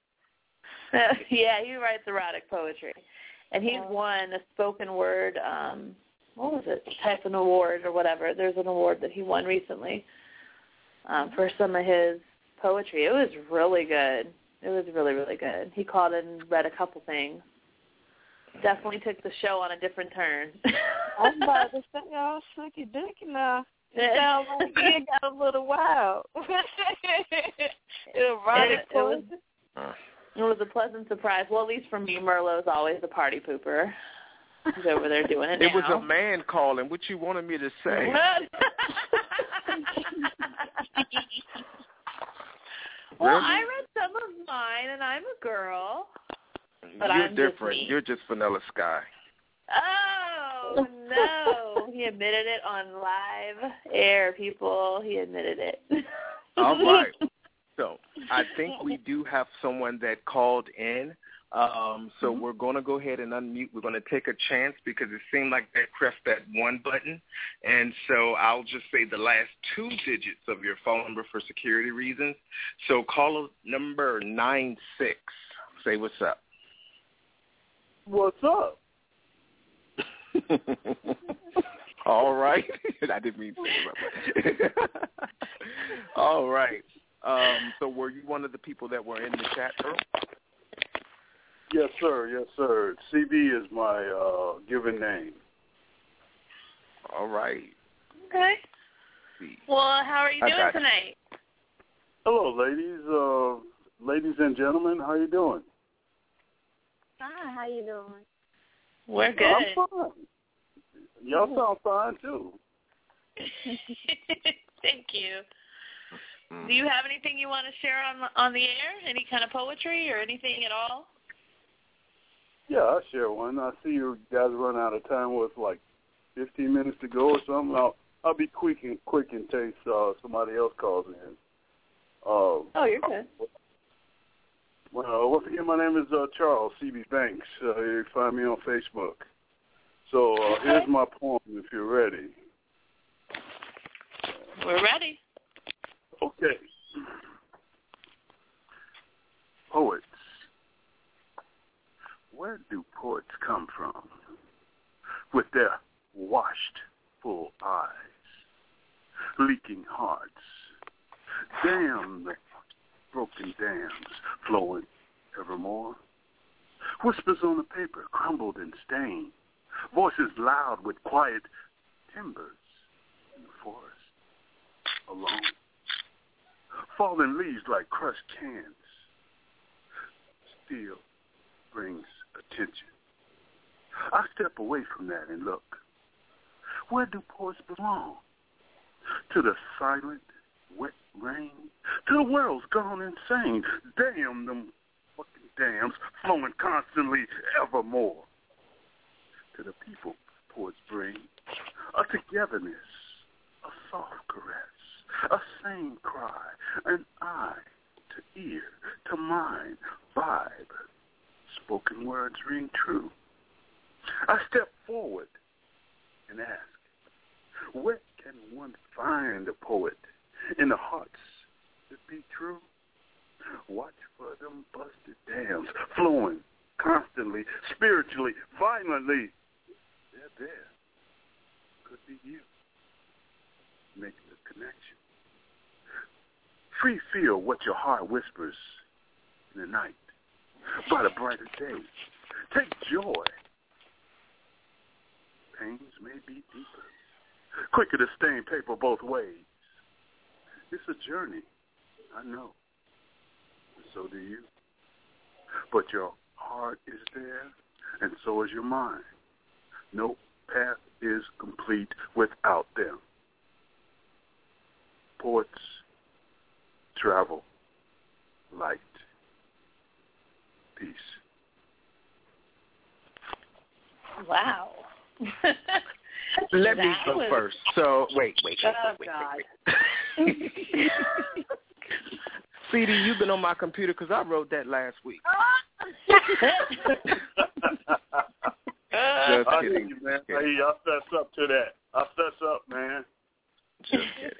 yeah, he writes erotic poetry, and he's Oh. won a spoken word. um What was it? Type an award or whatever. There's an award that he won recently um for some of his poetry. It was really good. It was really really good. He called and read a couple things. Definitely took the show on a different turn. I'm about to say, y'all suck your dick now. It sounds like it got a little wild. Erotic It- it was- Uh, It was a pleasant surprise. Well, at least for me, Merlot's always a party pooper. He's over there doing it it was a man calling. What you wanted me to say? well, Really? I read some of mine, and I'm a girl. But You're I'm different. me. You're just Vanilla Sky. Oh no! he admitted it on live air, people. He admitted it. All right. So I think we do have someone that called in. Um, so Mm-hmm. we're going to go ahead and unmute. We're going to take a chance because it seemed like they pressed that one button. And so I'll just say the last two digits of your phone number for security reasons. So caller number nine six. Say what's up. What's up? All right. I didn't mean to say that. but- All right. Um, so were you one of the people that were in the chat room? Yes, sir. Yes, sir. CB is my uh, given name. All right. okay. Well, how are you I doing got you. tonight? Hello, ladies. Uh, ladies and gentlemen, how are you doing? Hi, how you doing? We're good. I'm fine. Y'all sound fine too. Thank you. Mm. Do you have anything you want to share on on the air? Any kind of poetry or anything at all? Yeah, I'll share one. I see you guys run out of time with like 15 minutes to go or something. I'll I'll be quick and quick in case uh, somebody else calls in. Uh, oh, you're good. Well, once again, my name is uh, Charles C.B. Banks. Uh, you can find me on Facebook. So uh, here's my poem if you're ready. We're ready. Okay. Poets. Where do poets come from? With their washed, full eyes, leaking hearts. The broken dams flowing evermore. Whispers on the paper crumbled and stained. Voices loud with quiet timbers in the forest. Alone. Falling leaves like crushed cans. Still brings attention. I step away from that and look. Where do poets belong? To the silent, wet rain? To the world's gone insane. Damn them fucking dams flowing constantly evermore. To the people poets bring a togetherness, a soft caress, a same cry, an eye to ear, to mind, vibe. Spoken words ring true. I step forward and ask, where can one find a poet in the hearts that be true? Watch for them busted dams flowing constantly, spiritually, violently. They're there. Could be you. Make the connection. Free feel what your heart whispers in the night by the brighter day. Take joy. Pains may be deeper, quicker to stain paper both ways. It's a journey, I know. So do you. But your heart is there, and so is your mind. No path is complete without them. Poets travel light. Peace. Wow. Let me go was- first. So wait, wait, wait, Oh, wait, wait, God. wait, wait. CB, you've been on my computer because I wrote that last week. Just I kidding. hear you, man. Just. I hear you. I fess up to that. I fess up, man. Just kidding.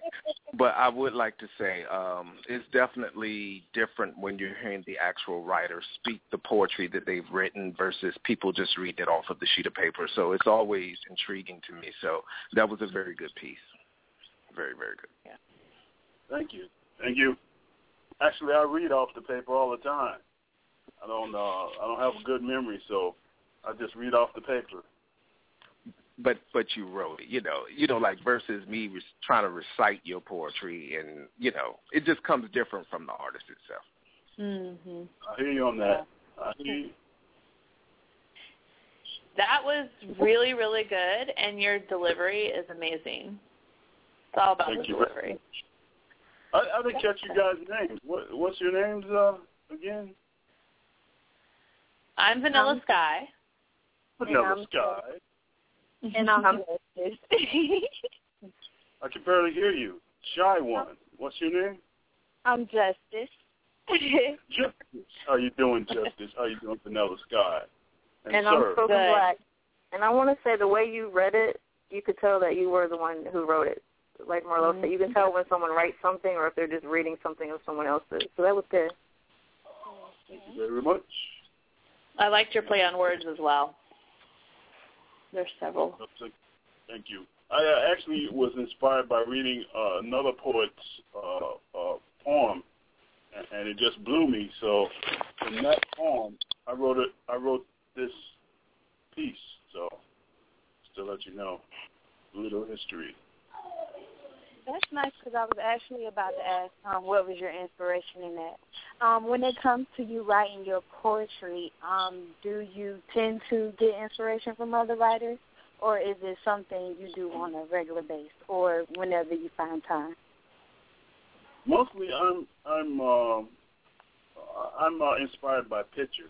But I would like to say um, it's definitely different when you're hearing the actual writer speak the poetry that they've written versus people just reading it off of the sheet of paper. So it's always intriguing to me. So that was a very good piece. Very, very good. Yeah. Thank you. Thank you. Actually, I read off the paper all the time. I don't. Uh, I don't have a good memory, so I just read off the paper. But but you wrote it, you know, you know, like versus me res- trying to recite your poetry, and you know, it just comes different from the artist itself. Mhm. I hear you on that. I hear you. That was really, really good, and your delivery is amazing. It's all about Thank the you. delivery. I, I didn't catch you guys' names. What, what's your names uh, again? I'm Vanilla Sky. Vanilla I'm- Sky. And I'm Justice. I can barely hear you. Shy one. What's your name? I'm Justice. Justice. How you doing, Justice? How you doing, Vanilla Sky? And, and I'm sir. spoken black. And I want to say the way you read it, you could tell that you were the one who wrote it. Like Marlo said, you can mm-hmm. tell when someone writes something or if they're just reading something of someone else's. So that was good. Thank you very much. I liked your play on words as well. There's several. Thank you. I uh, actually was inspired by reading uh, another poet's uh, uh, poem, and, and it just blew me. So from that poem, I wrote it. I wrote this piece. So just to let you know, little history. That's nice because I was actually about to ask um, what was your inspiration in that. Um, when it comes to you writing your poetry, um, do you tend to get inspiration from other writers, or is it something you do on a regular basis, or whenever you find time? Mostly, I'm I'm uh, I'm uh, inspired by picture.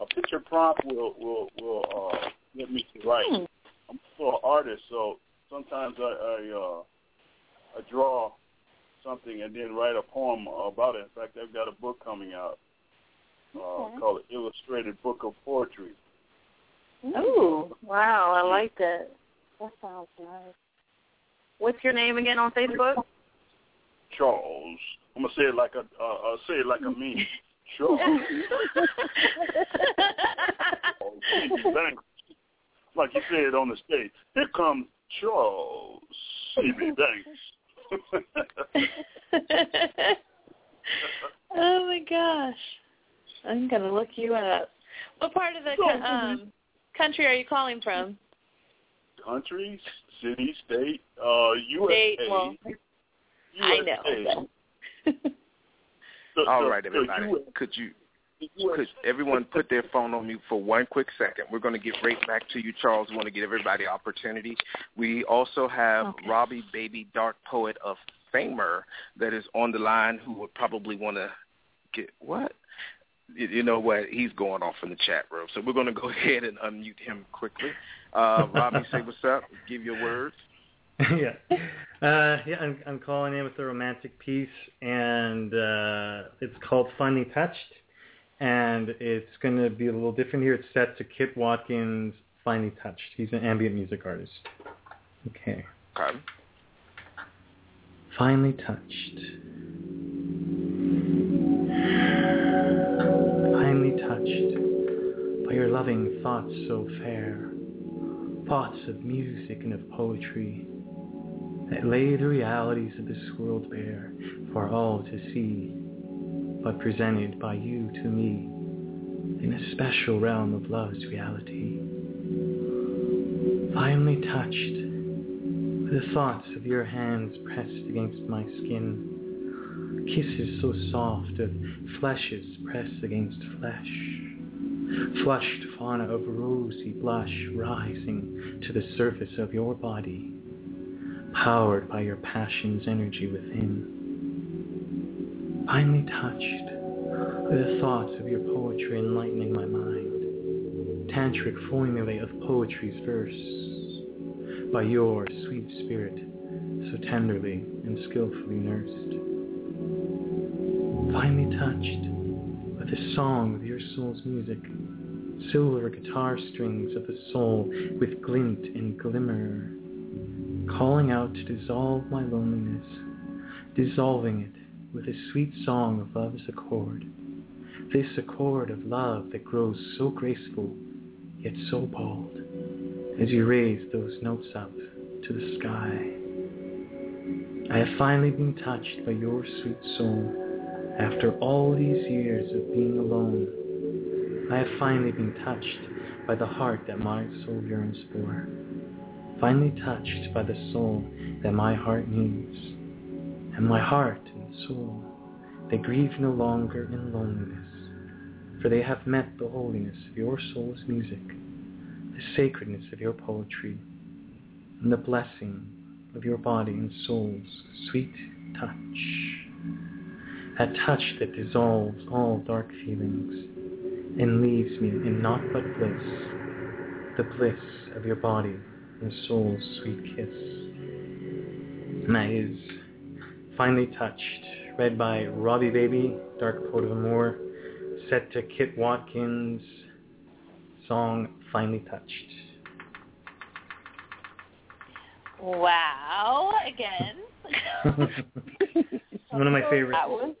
A picture prompt will will will uh, get me to write. Hmm. I'm still an artist, so sometimes I I, uh, I draw something and then write a poem about it. In fact, I've got a book coming out uh, Okay. called Illustrated Book of Poetry. Ooh, wow, I like that. That sounds nice. What's your name again on Facebook? Charles. I'm gonna say it like a uh, uh, say it like a meme. Charles. Like you said on the stage. Here comes Charles C.B. Banks. oh my gosh. I'm gonna look you up. What part of the co- um country are you calling from? Country, city, state, uh, USA. State, well, I know. USA. All The- right, the- the everybody. US Could you could everyone put their phone on mute for one quick second? We're going to get right back to you, Charles. We want to give everybody opportunity. We also have Okay. Robbie Baby Dark Poet of Amour that is on the line who would probably want to get what? You- You know what? He's going off in the chat room. So we're going to go ahead and unmute him quickly. Uh, Robbie, say what's up. Give your words. yeah. Uh, yeah, I'm, I'm calling in with a romantic piece, and uh, it's called Finally Touched, and it's going to be a little different here. It's set to Kit Watkins' Finally Touched. He's an ambient music artist. Okay. Okay. Finally touched. Finally touched by your loving thoughts so fair. Thoughts of music and of poetry that lay the realities of this world bare for all to see, but presented by you to me in a special realm of love's reality. Finally touched the thoughts of your hands pressed against my skin, kisses so soft of fleshes pressed against flesh, flushed fauna of rosy blush rising to the surface of your body, powered by your passion's energy within. Finally touched by the thoughts of your poetry enlightening my mind, tantric formulae of poetry's verse, by your sweet spirit so tenderly and skillfully nursed. Finally touched by the song of your soul's music, silver guitar strings of the soul with glint and glimmer, calling out to dissolve my loneliness, dissolving it with a sweet song of love's accord, this accord of love that grows so graceful yet so bold as you raise those notes up to the sky. I have finally been touched by your sweet soul after all these years of being alone. I have finally been touched by the heart that my soul yearns for. Finally touched by the soul that my heart needs. And my heart soul, they grieve no longer in loneliness, for they have met the holiness of your soul's music the sacredness of your poetry, and the blessing of your body and soul's sweet touch. That touch that dissolves all dark feelings and leaves me in naught but bliss, the bliss of your body and soul's sweet kiss. And that is Finally Touched, read by Robbie Baby, Dark Poet of Amour, set to Kit Watkins' song Finally Touched. Wow, again. One of my favorites. That was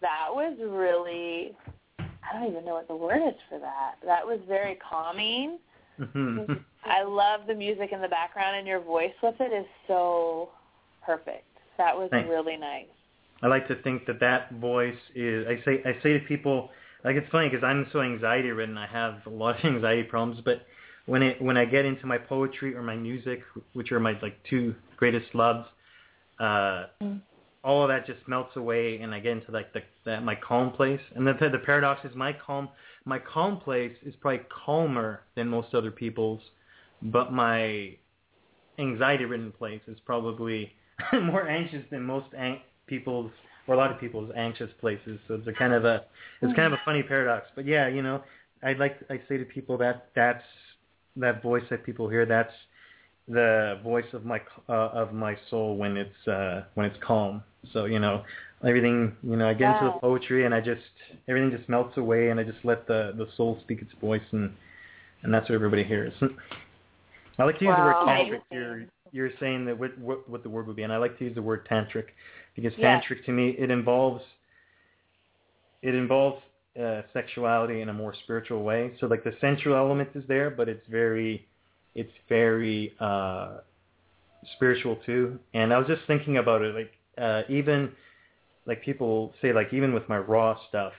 that was really I don't even know what the word is for that. That was very calming. Mhm. I love the music in the background and your voice with it is so perfect. That was Thanks. really nice. I like to think that that voice is. I say I say to people like it's funny because I'm so anxiety ridden. I have a lot of anxiety problems, but when it when I get into my poetry or my music, which are my like two greatest loves, uh, all of that just melts away, and I get into like the that my calm place. And the the paradox is my calm my calm place is probably calmer than most other people's, but my anxiety ridden place is probably more anxious than most ang- people's or a lot of people's anxious places. So it's a kind of a it's kind of a funny paradox. But yeah, you know, I like I say to people that that's that voice that people hear. That's the voice of my uh, of my soul when it's uh, when it's calm. So you know everything. You know I get into the poetry and I just everything just melts away and I just let the the soul speak its voice and and that's what everybody hears. I like to use wow. the word tantric. You're you're saying that what, what what the word would be, and I like to use the word tantric because tantric to me it involves it involves uh, sexuality in a more spiritual way. So like the sensual element is there, but it's very it's very uh, spiritual too. And I was just thinking about it, like uh, even like people say, like even with my raw stuff,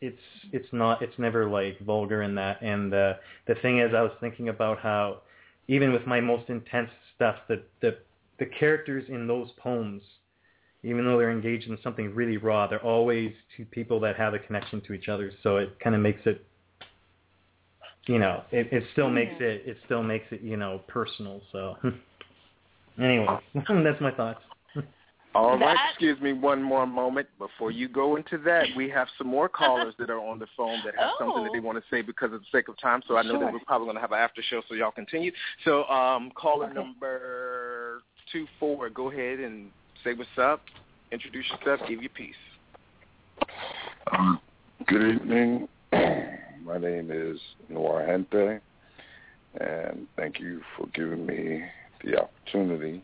it's it's not it's never like vulgar in that. And uh, the thing is, I was thinking about how even with my most intense stuff, the the the characters in those poems even though they're engaged in something really raw, they're always two people that have a connection to each other. So it kind of makes it, you know, it, it still makes it, it still makes it, you know, personal. So anyway, that's my thoughts. All right, excuse me one more moment before you go into that. We have some more callers that are on the phone that have oh. something that they oh. want to say because of the sake of time. So I know sure. that we're probably going to have an after show, so y'all continue. So um, caller okay. number two four, go ahead and say what's up, introduce yourself, give your piece. Um, good evening. My name is Noir Gente, and thank you for giving me the opportunity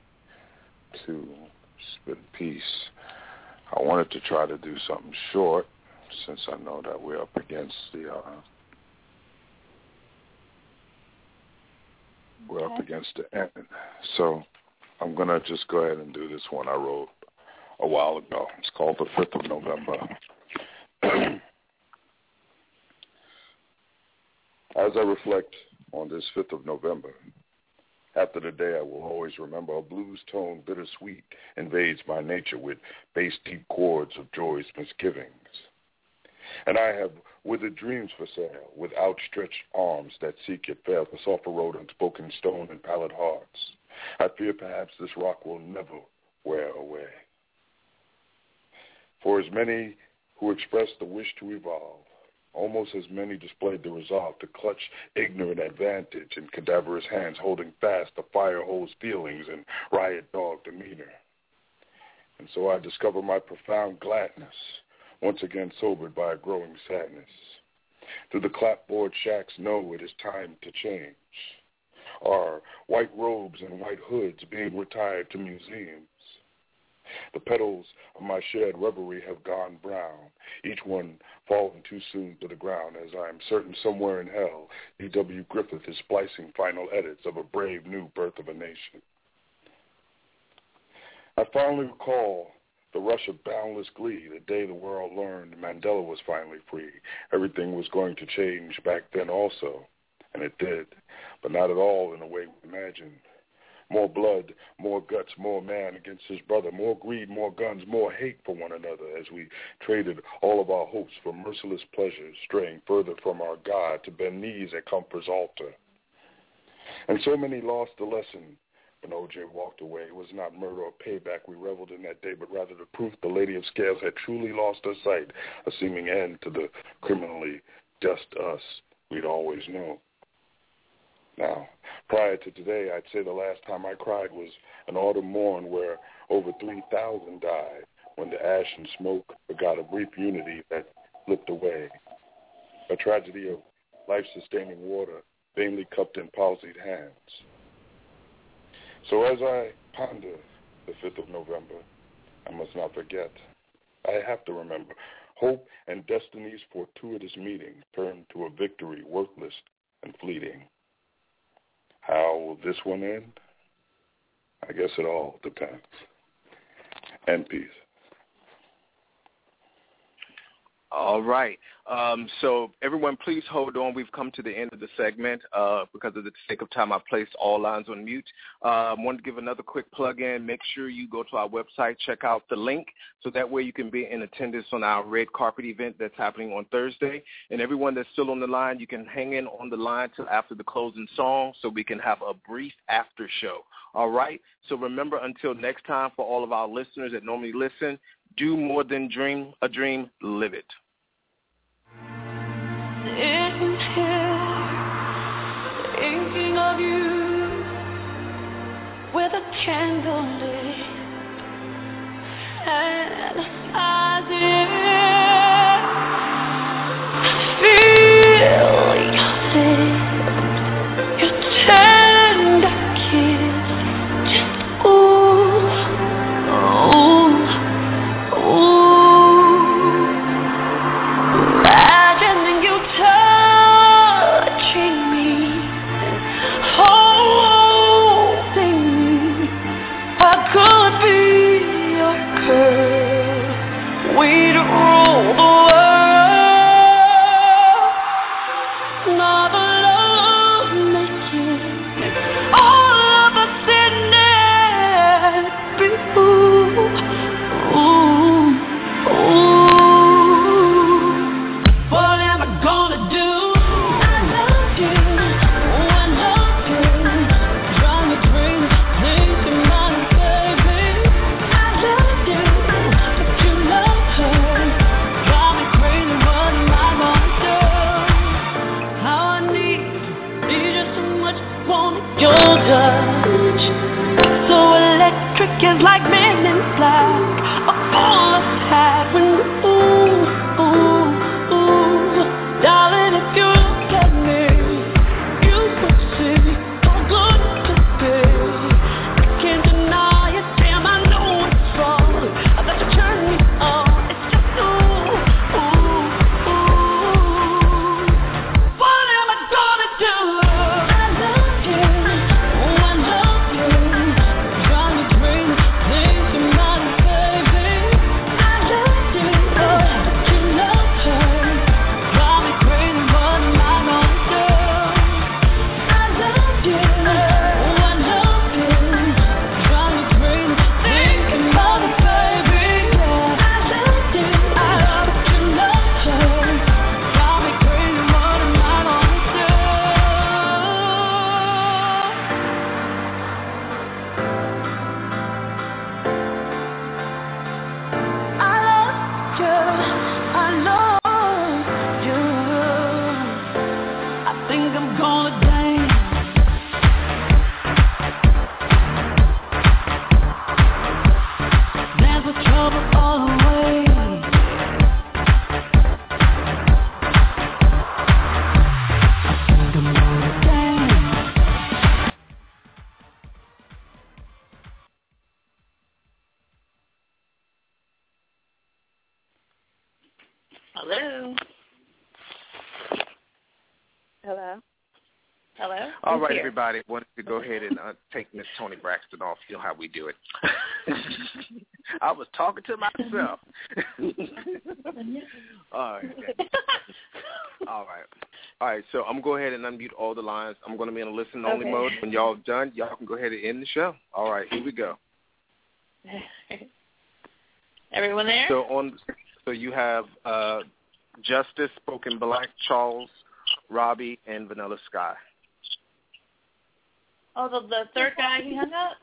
to spit a piece. I wanted to try to do something short since I know that we're up against the uh, we're up against the end. So I'm going to just go ahead and do this one I wrote a while ago. It's called The 5th of November. As I reflect on this 5th of November, after the day I will always remember a blues tone bittersweet invades my nature with bass deep chords of joy's misgivings. And I have withered dreams for sale, with outstretched arms that seek yet fail to soften road unspoken stone and pallid hearts. I fear perhaps this rock will never wear away. For as many who express the wish to evolve, almost as many displayed the resolve to clutch ignorant advantage in cadaverous hands holding fast the fire hose feelings and riot dog demeanor. And so I discover my profound gladness, once again sobered by a growing sadness. Through the clapboard shacks know it is time to change are white robes and white hoods being retired to museums. The petals of my shared reverie have gone brown, each one falling too soon to the ground, as I am certain somewhere in hell D.W. Griffith is splicing final edits of a brave new birth of a nation. I finally recall the rush of boundless glee the day the world learned Mandela was finally free. Everything was going to change back then also, and it did but not at all in the way we imagined. More blood, more guts, more man against his brother, more greed, more guns, more hate for one another as we traded all of our hopes for merciless pleasures, straying further from our God to bend knees at comfort's altar. And so many lost the lesson when OJ walked away. It was not murder or payback we reveled in that day, but rather the proof the Lady of Scales had truly lost her sight, a seeming end to the criminally just us we'd always known. Now, prior to today, I'd say the last time I cried was an autumn morn where over 3,000 died when the ash and smoke forgot a brief unity that slipped away. A tragedy of life-sustaining water vainly cupped in palsied hands. So as I ponder the 5th of November, I must not forget. I have to remember. Hope and destiny's fortuitous meeting turned to a victory worthless and fleeting. How will this one end? I guess it all depends. And peace. All right. Um, so everyone, please hold on. We've come to the end of the segment. Uh, because of the sake of time, I've placed all lines on mute. I um, want to give another quick plug-in. Make sure you go to our website, check out the link, so that way you can be in attendance on our red carpet event that's happening on Thursday. And everyone that's still on the line, you can hang in on the line till after the closing song, so we can have a brief after show. All right. So remember, until next time, for all of our listeners that normally listen, do more than dream a dream. Live it. Sitting here, thinking of you with a candle everybody wanted to go ahead and uh, take Miss Toni Braxton off. You know how we do it. I was talking to myself. all right. all right. All right. So I'm going to go ahead and unmute all the lines. I'm going to be in a listen only okay. mode. When y'all done, y'all can go ahead and end the show. All right. Here we go. Everyone there? So on. So you have uh, Justice, Spoken Black, Charles, Robbie, and Vanilla Sky. Oh, the the third guy he hung up.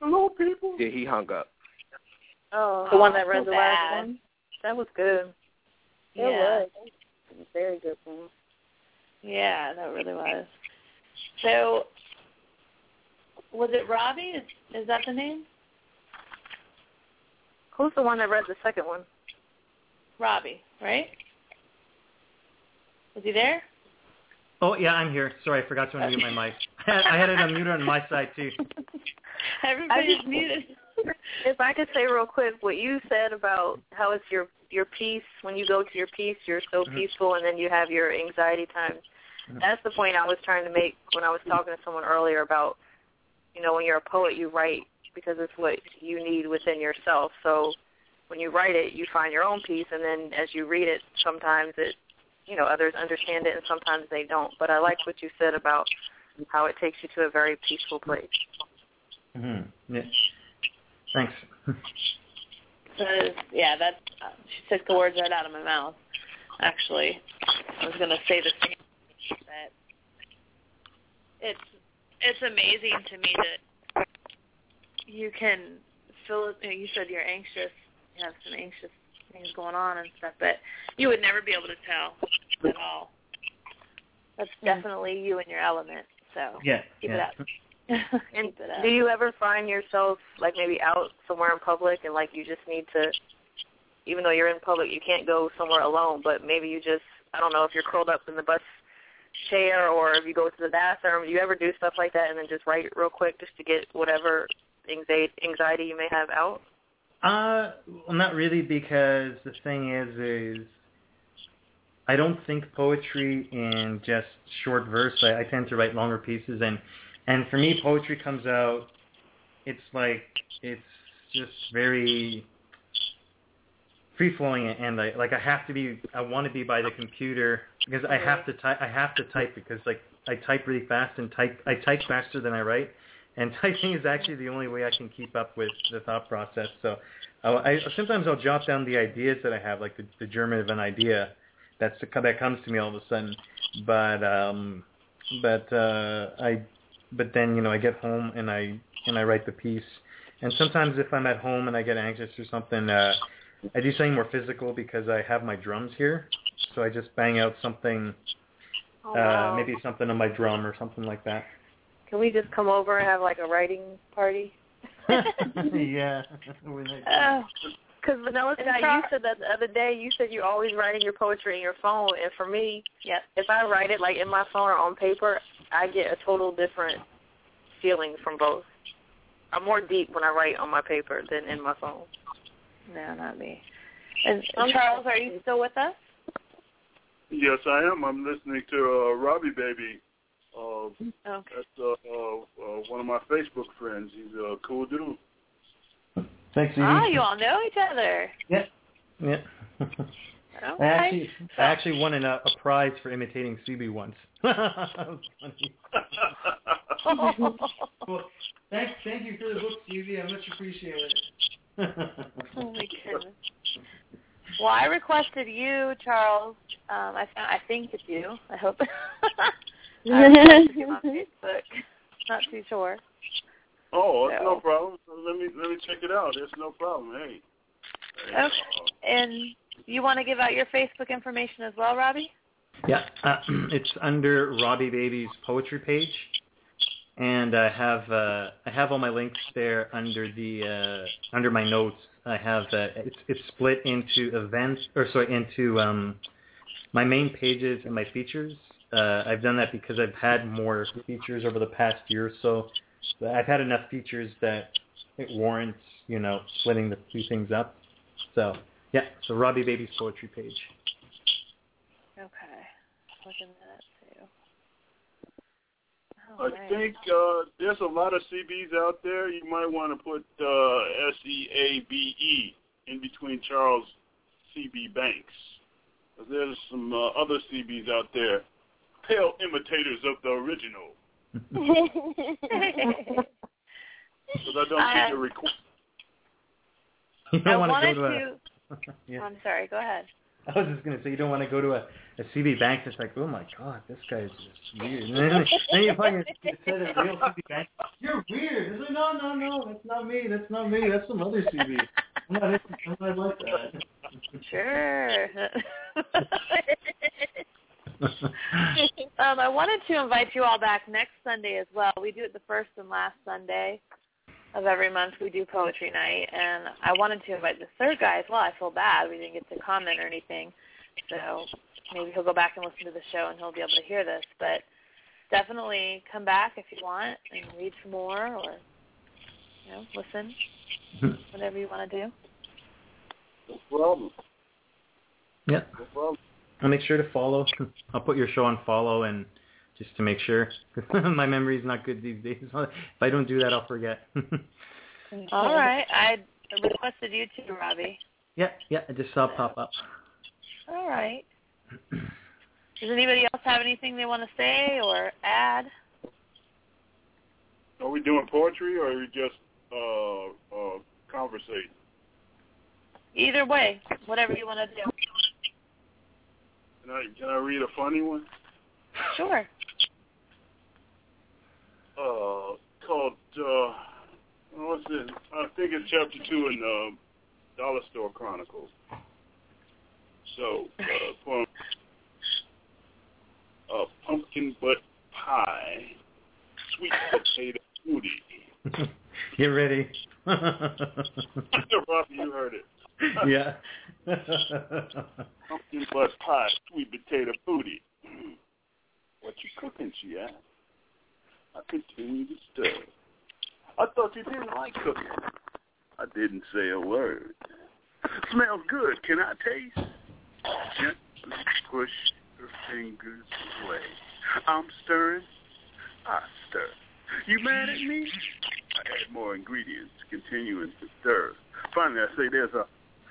Hello, people. Yeah, he hung up. Oh, the one that read so the bad. last one. That was good. It yeah. was. It was very good one. Yeah, that really was. So, was it Robbie? Is, is that the name? Who's the one that read the second one? Robbie, right? Was he there? Oh yeah, I'm here. Sorry, I forgot to unmute my mic. I had it unmuted on my side too. Everybody's muted. If I could say real quick, what you said about how it's your your peace when you go to your peace, you're so mm-hmm. peaceful, and then you have your anxiety times. Mm-hmm. That's the point I was trying to make when I was talking to someone earlier about, you know, when you're a poet, you write because it's what you need within yourself. So when you write it, you find your own peace, and then as you read it, sometimes it you know others understand it and sometimes they don't. But I like what you said about how it takes you to a very peaceful place. Mm-hmm. Yeah. Thanks. Yeah, that uh, she took the words right out of my mouth. Actually, I was going to say the same that it's it's amazing to me that you can feel. You, you said you're anxious. You have some anxious things going on and stuff, but you would never be able to tell at all. That's hmm. definitely you and your element. So yeah, keep yeah. it up. and do you ever find yourself like maybe out somewhere in public and like you just need to even though you're in public you can't go somewhere alone but maybe you just I don't know if you're curled up in the bus chair or if you go to the bathroom do you ever do stuff like that and then just write real quick just to get whatever anxiety anxiety you may have out uh well not really because the thing is is I don't think poetry in just short verse. I, I tend to write longer pieces, and and for me, poetry comes out. It's like it's just very free flowing, and I like I have to be. I want to be by the computer because I have to type. I have to type because like I type really fast and type. I type faster than I write, and typing is actually the only way I can keep up with the thought process. So I, I sometimes I'll jot down the ideas that I have, like the, the germ of an idea that's that comes to me all of a sudden. But um, but uh, I but then you know I get home and I and I write the piece. And sometimes if I'm at home and I get anxious or something, uh, I do something more physical because I have my drums here. So I just bang out something, oh, uh, maybe something on my drum or something like that. Can we just come over and have like a writing party yeah. Because Vanilla Sky, you said that the other day. You said you're always writing your poetry in your phone, and for me, yeah, if I write it like in my phone or on paper, I get a total different feeling from both. I'm more deep when I write on my paper than in my phone. No, not me. And I'm Charles, are you still with us? Yes, I am. I'm listening to uh, Robbie Baby. Uh, Okay. that's uh, uh, uh, one of my Facebook friends. He's a cool dude. Thanks, Evie. Ah, you all know each other. Yeah. Yeah. Okay. I actually, I actually won an, uh, a prize for imitating CB once. that was funny. well, thank, thank you for the book, CB. I much appreciate it. oh my goodness. Well, I requested you, Charles. Um, I found, I think it's you. I hope. I requested you on Facebook. Not too sure. Oh, that's So- no problem. Let me let me check it out. It's no problem. Hey. Hey, Okay. And you want to give out your Facebook information as well, Robbie? Yeah, uh, it's under Robbie Baby's poetry page, and I have uh, I have all my links there under the uh, under my notes. I have uh, it's it's split into events or sorry into um, my main pages and my features. Uh, I've done that because I've had more features over the past year or so. I've had enough features that it warrants you know splitting the two things up. So yeah, so Robbie Baby's poetry page. Okay. Looking at that too. I All right. think uh, there's a lot of CBs out there. You might want to put uh, S E A B E in between Charles CB Banks. There's some uh, other CBs out there, pale imitators of the original. Because I don't uh, I- think you're requ- You I don't want wanted to go to to. a. yeah. I'm sorry. Go ahead. I was just gonna say you don't want to go to a, a CB bank that's like, oh my god, this guy is just weird. And then, then you find your you said a real CB bank. You're weird. It's like, no, no, no, that's not me. That's not me. That's some other CB. I'm not, I'm not like that. Sure. um, I wanted to invite you all back next Sunday as well. We do it the first and last Sunday of every month. We do poetry night, and I wanted to invite the third guy as well. I feel bad we didn't get to comment or anything, so maybe he'll go back and listen to the show and he'll be able to hear this. But definitely come back if you want and read some more, or you know, listen, whatever you want to do. no problem. Yeah. No problem. I'll make sure to follow. I'll put your show on follow and just to make sure. My memory is not good these days. If I don't do that, I'll forget. All right, I requested you too, Robbie. yeah, yeah. I just saw it pop up. All right. Does anybody else have anything they want to say or add? Are we doing poetry or are we just uh, uh, conversating? Either way, whatever you want to do. Can I, can I read a funny one? Sure. uh, called uh, what's it? I think it's chapter two in uh, Dollar Store Chronicles. So, uh, poem, uh, pumpkin butt pie, sweet potato booty. Get ready. Robbie, you heard it. Yeah. Pumpkin butt pie, sweet potato booty. What you cooking, she asked. I continued to stir. I thought you didn't like cooking. I didn't say a word. Smells good. Can I taste? Gently push her fingers away. I'm stirring. I stir. You mad at me? I add more ingredients, continuing to stir. Finally, I say there's a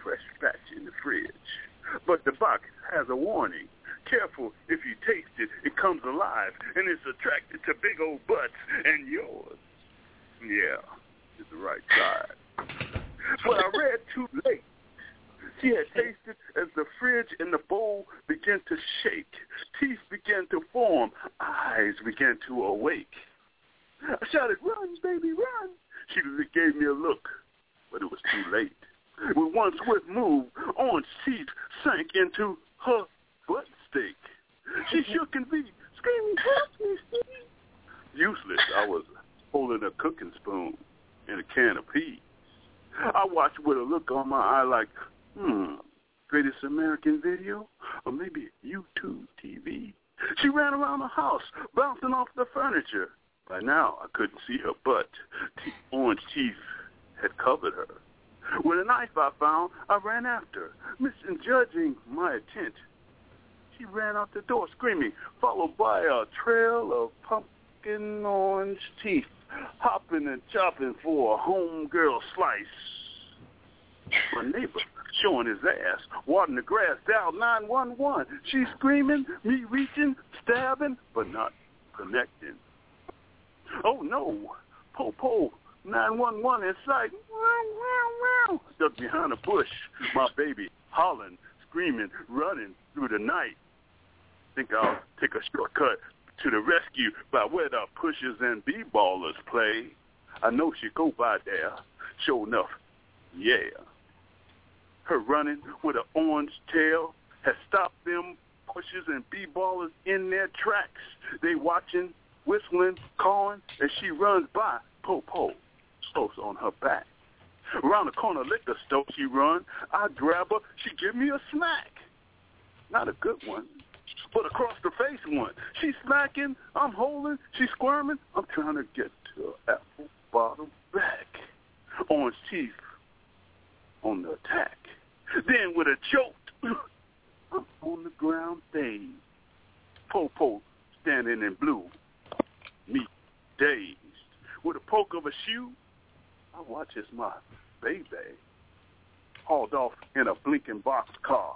fresh batch in the fridge. But the box has a warning. Careful, if you taste it, it comes alive, and it's attracted to big old butts, and yours, yeah, it's the right side. But I read too late. She had tasted as the fridge and the bowl began to shake. Teeth began to form. Eyes began to awake. I shouted, run, baby, run. She gave me a look, but it was too late. With one swift move, Orange teeth sank into her butt steak. She shook and beat, screaming, help me, Steve. Useless, I was holding a cooking spoon and a can of peas. I watched with a look on my eye like, hmm, greatest American video? Or maybe YouTube TV? She ran around the house, bouncing off the furniture. By now, I couldn't see her butt. The orange teeth had covered her. With a knife I found, I ran after, misjudging my intent. She ran out the door screaming, followed by a trail of pumpkin orange teeth, hopping and chopping for a homegirl slice. My neighbor showing his ass, wadding the grass down 911. She's screaming, me reaching, stabbing, but not connecting. Oh no, Po Po, 911 in sight. Stuck behind a bush, my baby hollering, screaming, running through the night. Think I'll take a shortcut to the rescue by where the pushers and b-ballers play. I know she go by there. Sure enough, yeah. Her running with an orange tail has stopped them pushers and b-ballers in their tracks. They watching, whistling, calling, and she runs by. Po po Close on her back. Around the corner liquor store she run. I grab her. She give me a smack. Not a good one, but across the face one. She smacking. I'm holding. She squirming. I'm trying to get to her apple bottom back. Orange teeth on the attack. Then with a choke, I'm on the ground dazed. Po-po standing in blue. Me dazed. With a poke of a shoe, I watch as my baby hauled off in a blinking box car.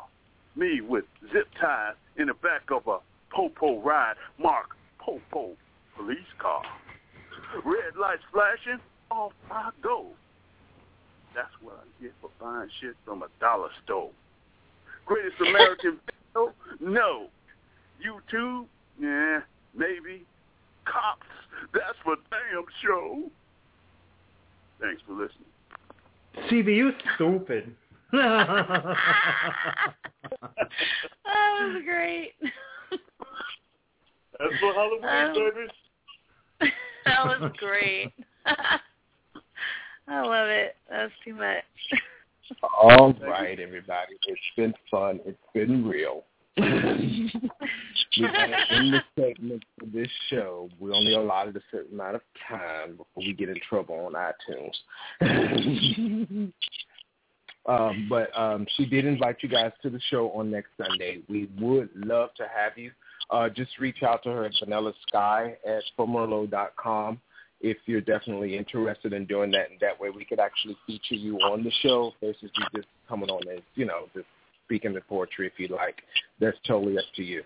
Me with zip ties in the back of a Po-po ride marked Po-po police car. Red lights flashing, off I go. That's what I get for buying shit from a dollar store. Greatest American video? No. YouTube? Yeah, maybe. Cops? That's for damn show. Thanks for listening. CB, you stupid. that was great. That's for Halloween, Um, baby. that was great. I love it. That was too much. All right, everybody. It's been fun. It's been real. We in the segment for this show, we only allotted a certain amount of time before we get in trouble on iTunes. um, but um, she did invite you guys to the show on next Sunday. We would love to have you. Uh, just reach out to her at Vanilla Sky at com if you're definitely interested in doing that, and that way we could actually feature you on the show versus you just coming on as, you know, just speaking the poetry if you like. That's totally up to you.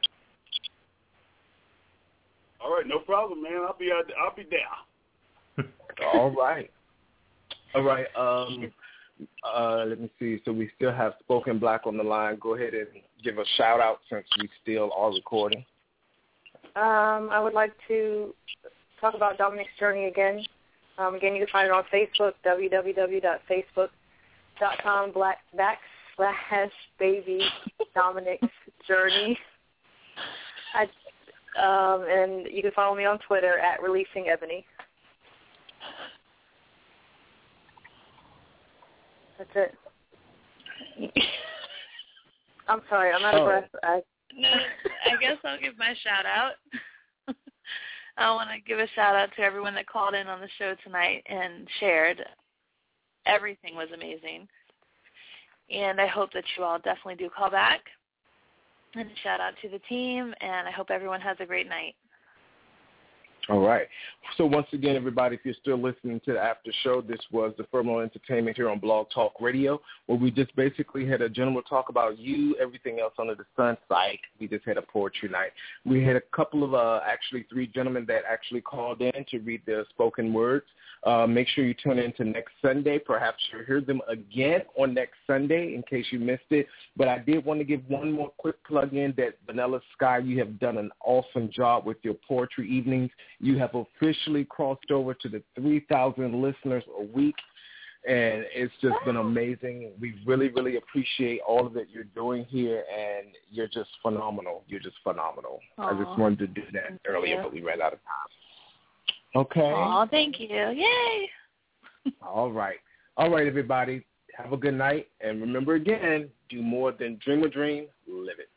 All right, no problem, man. I'll be out, I'll be there. All right. All right. Um, uh, let me see. So we still have Spoken Black on the line. Go ahead and give a shout out since we still are recording. Um, I would like to talk about Dominic's journey again. Um, again, you can find it on Facebook, www.facebook.com black slash baby Dominic's journey. I, um, and you can follow me on Twitter at Releasing Ebony. That's it. I'm sorry, I'm out of oh. breath. I... no, I guess I'll give my shout out. I want to give a shout out to everyone that called in on the show tonight and shared. Everything was amazing. And I hope that you all definitely do call back. And shout out to the team, and I hope everyone has a great night. All right. So once again, everybody, if you're still listening to the after show, this was the Firmo Entertainment here on Blog Talk Radio, where we just basically had a general talk about you, everything else under the sun. Psych. We just had a poetry night. We had a couple of, uh, actually three gentlemen that actually called in to read their spoken words. Uh, make sure you tune in to next Sunday. Perhaps you'll hear them again on next Sunday in case you missed it. But I did want to give one more quick plug in that Vanilla Sky, you have done an awesome job with your poetry evenings. You have officially crossed over to the 3,000 listeners a week, and it's just been amazing. We really, really appreciate all of that you're doing here, and you're just phenomenal. You're just phenomenal. I just wanted to do that Thank earlier, you. but we ran out of time. Okay. Oh, thank you. Yay. All right. All right, everybody. Have a good night. And remember again, do more than dream a dream, live it.